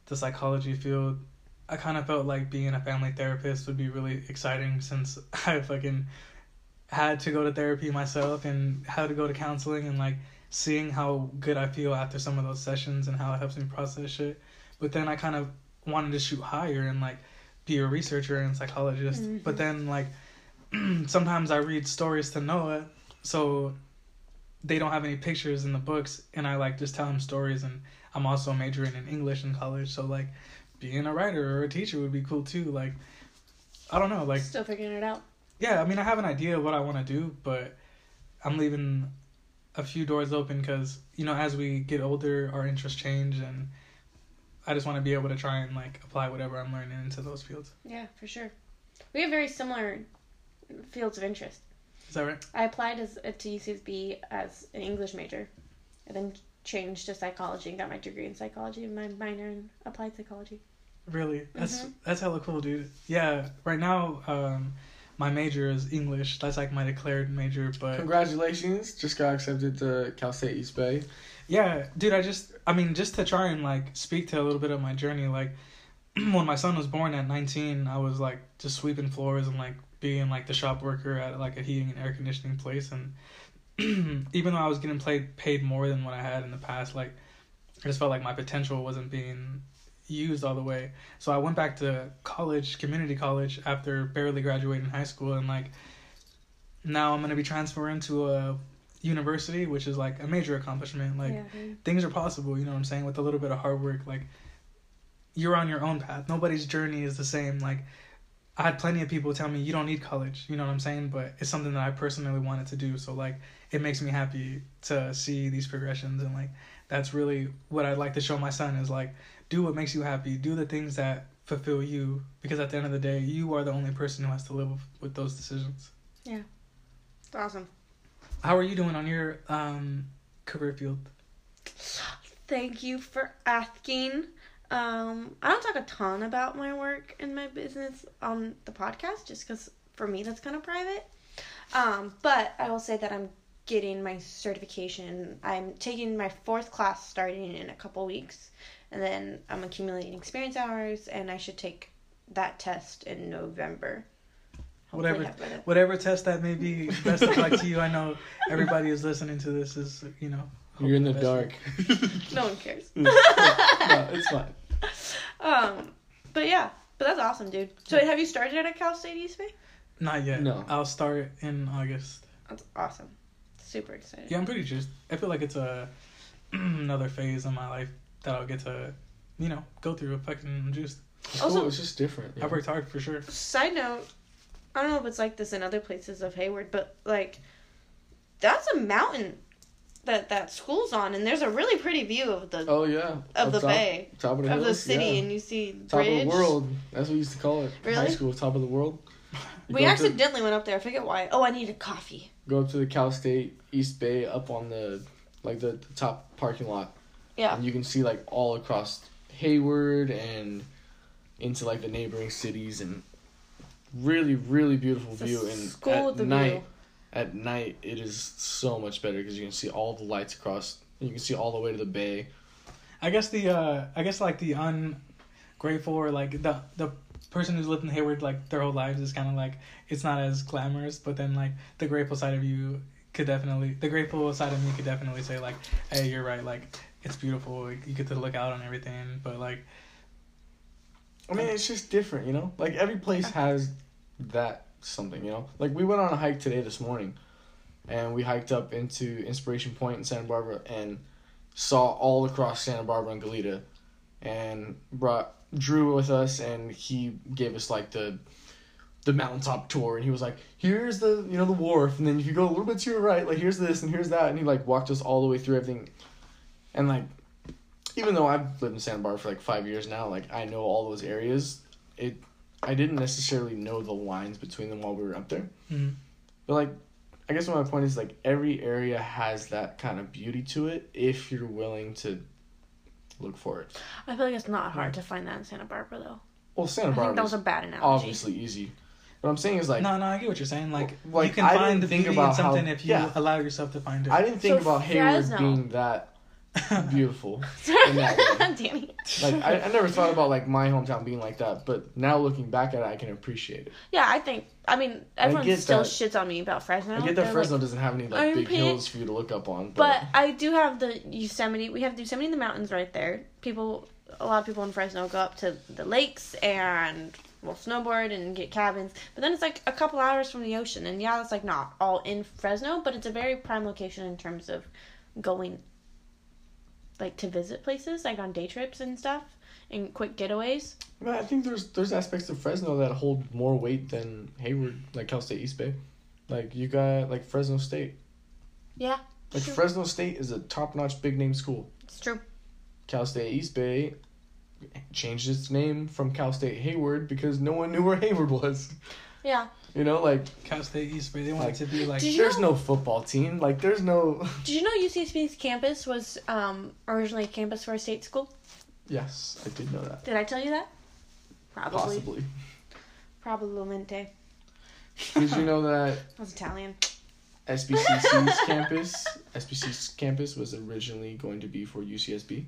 the psychology field. I kind of felt like being a family therapist would be really exciting since I fucking had to go to therapy myself and had to go to counseling and like seeing how good I feel after some of those sessions and how it helps me process shit. But then I kind of wanted to shoot higher and like be a researcher and psychologist. Mhm. But then like sometimes I read stories to Noah, so they don't have any pictures in the books, and I like just tell him stories. And I'm also majoring in English in college, so like being a writer or a teacher would be cool too. Like I don't know, like Still figuring it out. yeah, I mean I have an idea of what I want to do, but I'm leaving a few doors open because you know as we get older, our interests change, and I just want to be able to try and like apply whatever I'm learning into those fields. Yeah, for sure. We have very similar fields of interest. Is that right? I applied as uh, to UCSB as an English major, and then changed to psychology and got my degree in psychology and my minor in applied psychology. Really? That's Mhm. that's hella cool, dude. Yeah, right now, um, my major is English. That's like my declared major. But Congratulations, just got accepted to Cal State East Bay. yeah, dude, I just, I mean, just to try and like speak to a little bit of my journey. Like when my son was born at 19, I was like just sweeping floors and like being like the shop worker at like a heating and air conditioning place. And even though I was getting paid paid more than what I had in the past, like I just felt like my potential wasn't being used all the way. So I went back to college, community college, after barely graduating high school, and like now I'm gonna be transferring to a university, which is like a major accomplishment. Like yeah, things are possible, you know what I'm saying, with a little bit of hard work. Like you're on your own path. Nobody's journey is the same. Like I had plenty of people tell me you don't need college, you know what I'm saying, but it's something that I personally wanted to do. So like it makes me happy to see these progressions and like that's really what I'd like to show my son is like do what makes you happy, do the things that fulfill you because at the end of the day, you are the only person who has to live with those decisions. Yeah. It's awesome. How are you doing on your um career field? Thank you for asking. Um, I don't talk a ton about my work and my business on the podcast just because for me that's kind of private. Um, but I will say that I'm getting my certification. I'm taking my fourth class starting in a couple weeks, and then I'm accumulating experience hours, and I should take that test in November. Hopefully Whatever- whatever test that may be, best of luck to you. I know everybody who's listening to this is, you know, You're in the hoping best for dark. No one cares. no, it's fine. Um, but yeah, but that's awesome, dude. So have you started at Cal State East Bay? Not yet. No. I'll start in August. That's awesome. Super excited. Yeah, I'm pretty just. I feel like it's a another phase in my life that I'll get to, you know, go through. A fucking just. It's Also- cool, it's just different. I yeah. worked hard for sure. Side note, I don't know if it's like this in other places of Hayward, but like that's a mountain that that school's on, and there's a really pretty view of the Oh yeah. of Up the top, bay top of the, of the city, yeah. and you see top bridge. of the world. That's what we used to call it. in High Really? school, top of the world. You We up to- accidentally went up there. I forget why. Oh, I needed coffee. go up to the Cal State East Bay up on the like the, the top parking lot. Yeah. And you can see like all across Hayward and into like the neighboring cities and really really beautiful It's view and school at with the night view. At night it is so much better because you can see all the lights across you can see all the way to the bay. I guess the uh I guess like the ungrateful or like the the person who's lived in Hayward like their whole lives is kind of like it's not as glamorous, but then like the grateful side of you could definitely the grateful side of me could definitely say like, hey, you're right, like it's beautiful, like, you get to look out on everything, but like I mean it's just different you know? Like every place has that something, you know? Like we went on a hike today this morning and we hiked up into Inspiration Point in Santa Barbara and saw all across Santa Barbara and Goleta and brought Drew with us and he gave us like the the mountaintop tour and he was like, Here's the you know, the wharf and then if you go a little bit to your right, like here's this and here's that and he like walked us all the way through everything and like even though I've lived in Santa Barbara for like five years now, like I know all those areas, it I didn't necessarily know the lines between them while we were up there. Mhm. But like, I guess my point is like every area has that kind of beauty to it if you're willing to look for it. I feel like it's not hard to find that in Santa Barbara though. Well, Santa I think Barbara that was a bad analogy. obviously easy. What I'm saying is like no, no, I get what you're saying. Like, like, you can I find the didn't beauty in about how- something if you yeah. allow yourself to find it. I didn't think So about Hayward being that beautiful. in that way. Danny. Like I, I never thought about like my hometown being like that, but now looking back at it, I can appreciate it. Yeah, I think. I mean, everyone get still that- shits on me about Fresno. I get They're that Fresno like- doesn't have any like big armpit. hills for you to look up on, but I do have the Yosemite. We have Yosemite in the mountains right there. People, a lot of people in Fresno go up to the lakes and will snowboard and get cabins. But then it's like a couple hours from the ocean, and yeah, that's like not all in Fresno, but it's a very prime location in terms of going, like to visit places, like on day trips and stuff, and quick getaways. But I think there's there's aspects of Fresno that hold more weight than Hayward, like Cal State East Bay. Like you got like Fresno State. Yeah, Like Sure. Fresno State is a top notch big name school. it's true. Cal State East Bay changed its name from Cal State Hayward because no one knew where Hayward was. Yeah. You know, like Cal State East Bay, they wanted Like- to be like there's know- no football team. Like there's no Did you know UCSB's campus was um, originally a campus for a state school? Yes, I did know that. Did I tell you that? Probably. Possibly. Probablemente. Did you know that I was Italian. SBCC's campus, SBC's campus was originally going to be for UCSB.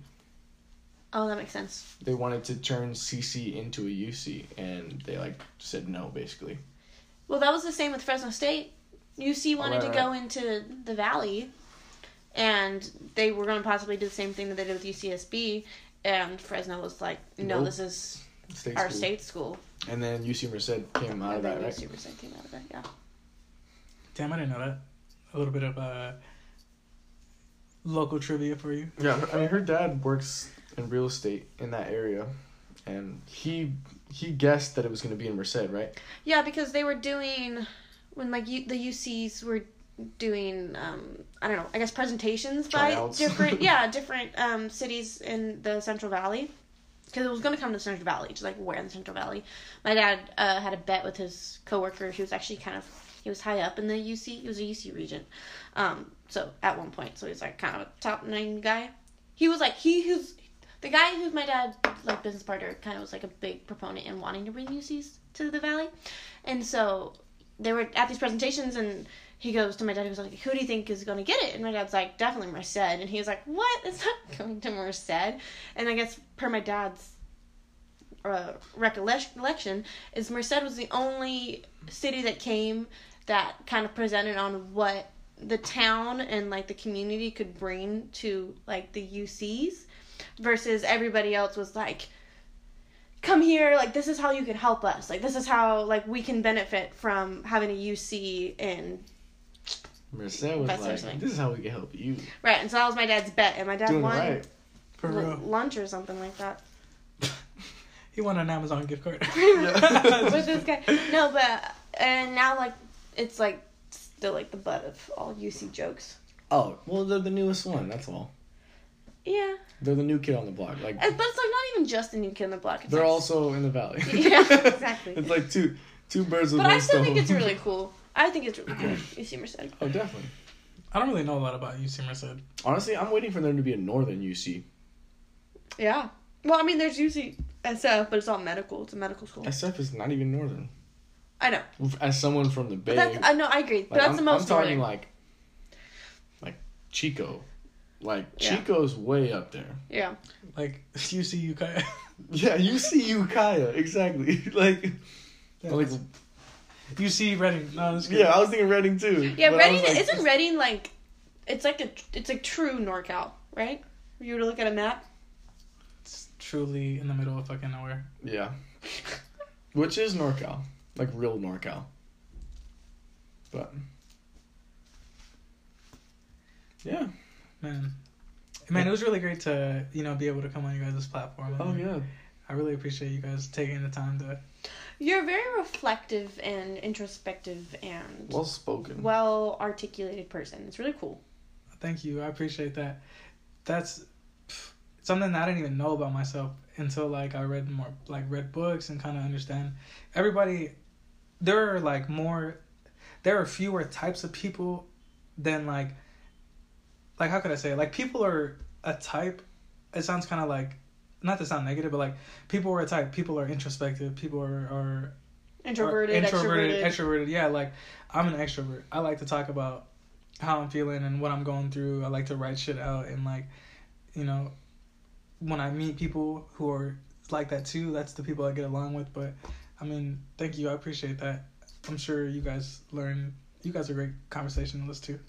Oh, that makes sense. They wanted to turn CC into a UC, and they like said no, basically. Well, that was the same with Fresno State. UC wanted right, to go into the valley, and they were going to possibly do the same thing that they did with UCSB. And Fresno was like, "No, Nope. this is State our school. state school." And then UC Merced came out of And that, then right? UC Merced came out of that. Yeah. Damn, I didn't know that. A little bit of uh, local trivia for you. Yeah, I mean, her dad works in real estate in that area, and he he guessed that it was going to be in Merced, right? Yeah, because they were doing when like U, the UCs were doing um I don't know I guess presentations Tryouts. by different yeah different um cities in the Central Valley because it was going to come to the Central Valley just like where in the Central Valley. My dad uh, had a bet with his coworker. He was actually kind of he was high up in the UC. He was a UC regent. Um, so at one point, so he's like kind of a top nine guy. He was like he who's the guy who's my dad like business partner kind of was like a big proponent in wanting to bring UCs to the valley, and so they were at these presentations and he goes to my dad he was like who do you think is going to get it? And my dad's like definitely merced. And he was like what? It's not going to merced. And i guess per my dad's uh, recollection is merced was the only city that came that kind of presented on what the town and like the community could bring to like the ucs versus everybody else was like come here like this is how you can help us like this is how like we can benefit from having a uc in Merced was like, "This is how we can help you." right and so that was my dad's bet and my dad Doing won right. For l- real. lunch or something like that He won an Amazon gift card. with this guy no but and now like it's like still like the butt of all uc jokes Oh, well, they're the newest one. That's all. Yeah They're the new kid on the block. Like And- but it's like not even just the new kid on the block it's they're like- also in the valley. Yeah, exactly. it's like two two birds with but one i still stone. think it's really cool i think it's really cool uc merced Oh, definitely. I don't really know a lot about UC Merced. Honestly, I'm waiting for there to be a northern UC. yeah well i mean there's uc sf but it's all medical it's a medical school SF is not even northern. i know As someone from the Bay, but that's i know i agree but like, that's I'm, the most I'm talking northern. like, like Chico, like Yeah. Chico's way up there. yeah Like you see Ukiah. Yeah, UC Ukiah, exactly. like, like UC Redding. No, that's good. yeah, I was thinking Redding too. Yeah, but Redding like, isn't Redding like it's like a it's like true NorCal, right? If you were to look at a map. It's truly in the middle of fucking nowhere. Yeah, which is NorCal, like real NorCal. But yeah. Man, man, it was really great to you know be able to come on you guys' platform. Oh yeah. I really appreciate you guys taking the time to. You're very reflective and introspective and Well spoken. well articulated person. It's really cool. Thank you. I appreciate that. That's something that I didn't even know about myself until like I read more like read books and kind of understand. Everybody, there are like more, there are fewer types of people than like, like how could I say it? like people are a type. It sounds kind of like, not to sound negative, but like people are a type. People are introspective. People are are Introverted, or introverted, extroverted. extroverted. Yeah, like I'm an extrovert. I like to talk about how I'm feeling and what I'm going through. I like to write shit out and like, you know, when I meet people who are like that too, that's the people I get along with. But I mean, thank you. I appreciate that. I'm sure you guys learn. You guys are great conversationalists too.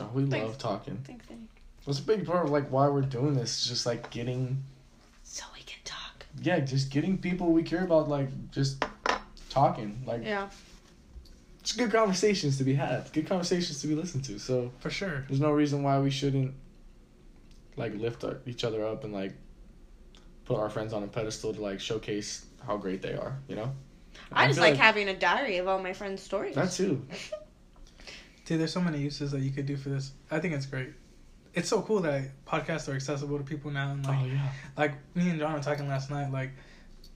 Oh, we Thanks. love talking. Thanks, Vinny. That's a big part of like why we're doing this. Is just like getting So we can talk. yeah, just getting people we care about like just talking. Like Yeah. it's good conversations to be had. Good conversations to be listened to. So For sure. there's no reason why we shouldn't like lift our, each other up and like put our friends on a pedestal to like showcase how great they are. You know. I, just feel like, having a diary of all my friends' stories. that too. Dude, there's so many uses that you could do for this. I think it's great. It's so cool that podcasts are accessible to people now and oh, like oh yeah. like me and John were talking last night, like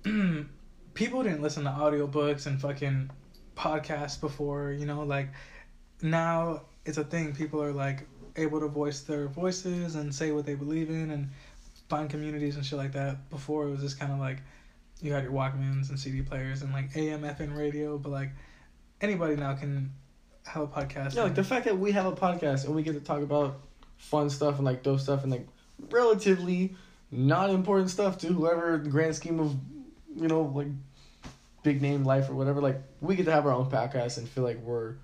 people didn't listen to audiobooks and fucking podcasts before, you know, like now it's a thing. People are like able to voice their voices and say what they believe in and find communities and shit like that. Before it was just kind of like you had your Walkmans and CD players and like AM FM radio, but like anybody now can have a podcast. Yeah, like the fact that we have a podcast and we get to talk about fun stuff and like dope stuff and like relatively not important stuff to whoever the grand scheme of you know like big name life or whatever like we get to have our own podcast and feel like we're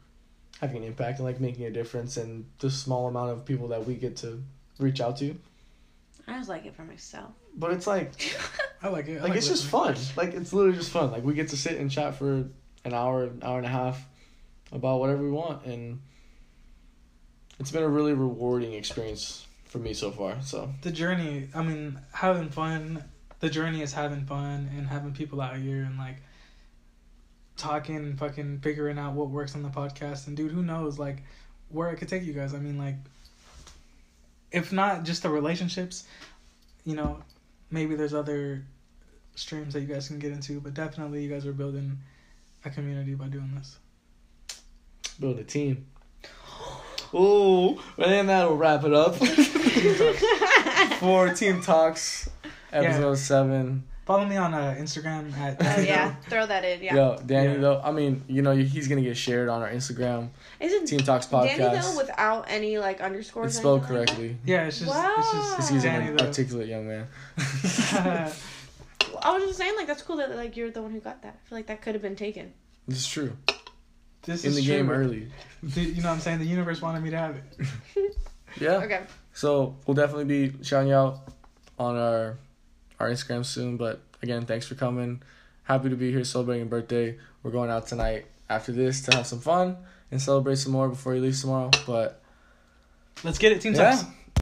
having an impact and like making a difference and the small amount of people that we get to reach out to I just like it for myself. but it's like I like it. I like it's just fun like it's literally just fun like we get to sit and chat for an hour an hour and a half about whatever we want and it's been a really rewarding experience for me so far so. The journey i mean having fun the journey is having fun and having people out here and like talking and fucking figuring out what works on the podcast. And dude who knows like where it could take you guys. I mean like if not just the relationships you know maybe there's other streams that you guys can get into but definitely you guys are building a community by doing this build a team oh and then that'll wrap it up for team talks episode 7 follow me on uh, instagram at Oh yeah, throw that in. Yeah. yo danny Yeah. though i mean you know he's gonna get shared on our instagram Is it team talks podcast? Danny though without any like underscores? it's spelled anything like correctly yeah it's just wow. it's just Wow. Because he's Danny an though. articulate young man. I was just saying like that's cool that like you're the one who got that. I feel like that could have been taken. this is true. This In is the true. game early. The- you know what I'm saying? The universe wanted me to have it. Yeah. Okay. So we'll definitely be shouting you out on our our Instagram soon. But again, thanks for coming. Happy to be here celebrating your birthday. We're going out tonight after this to have some fun and celebrate some more before you leave tomorrow. But Let's get it, Team yeah, Talks.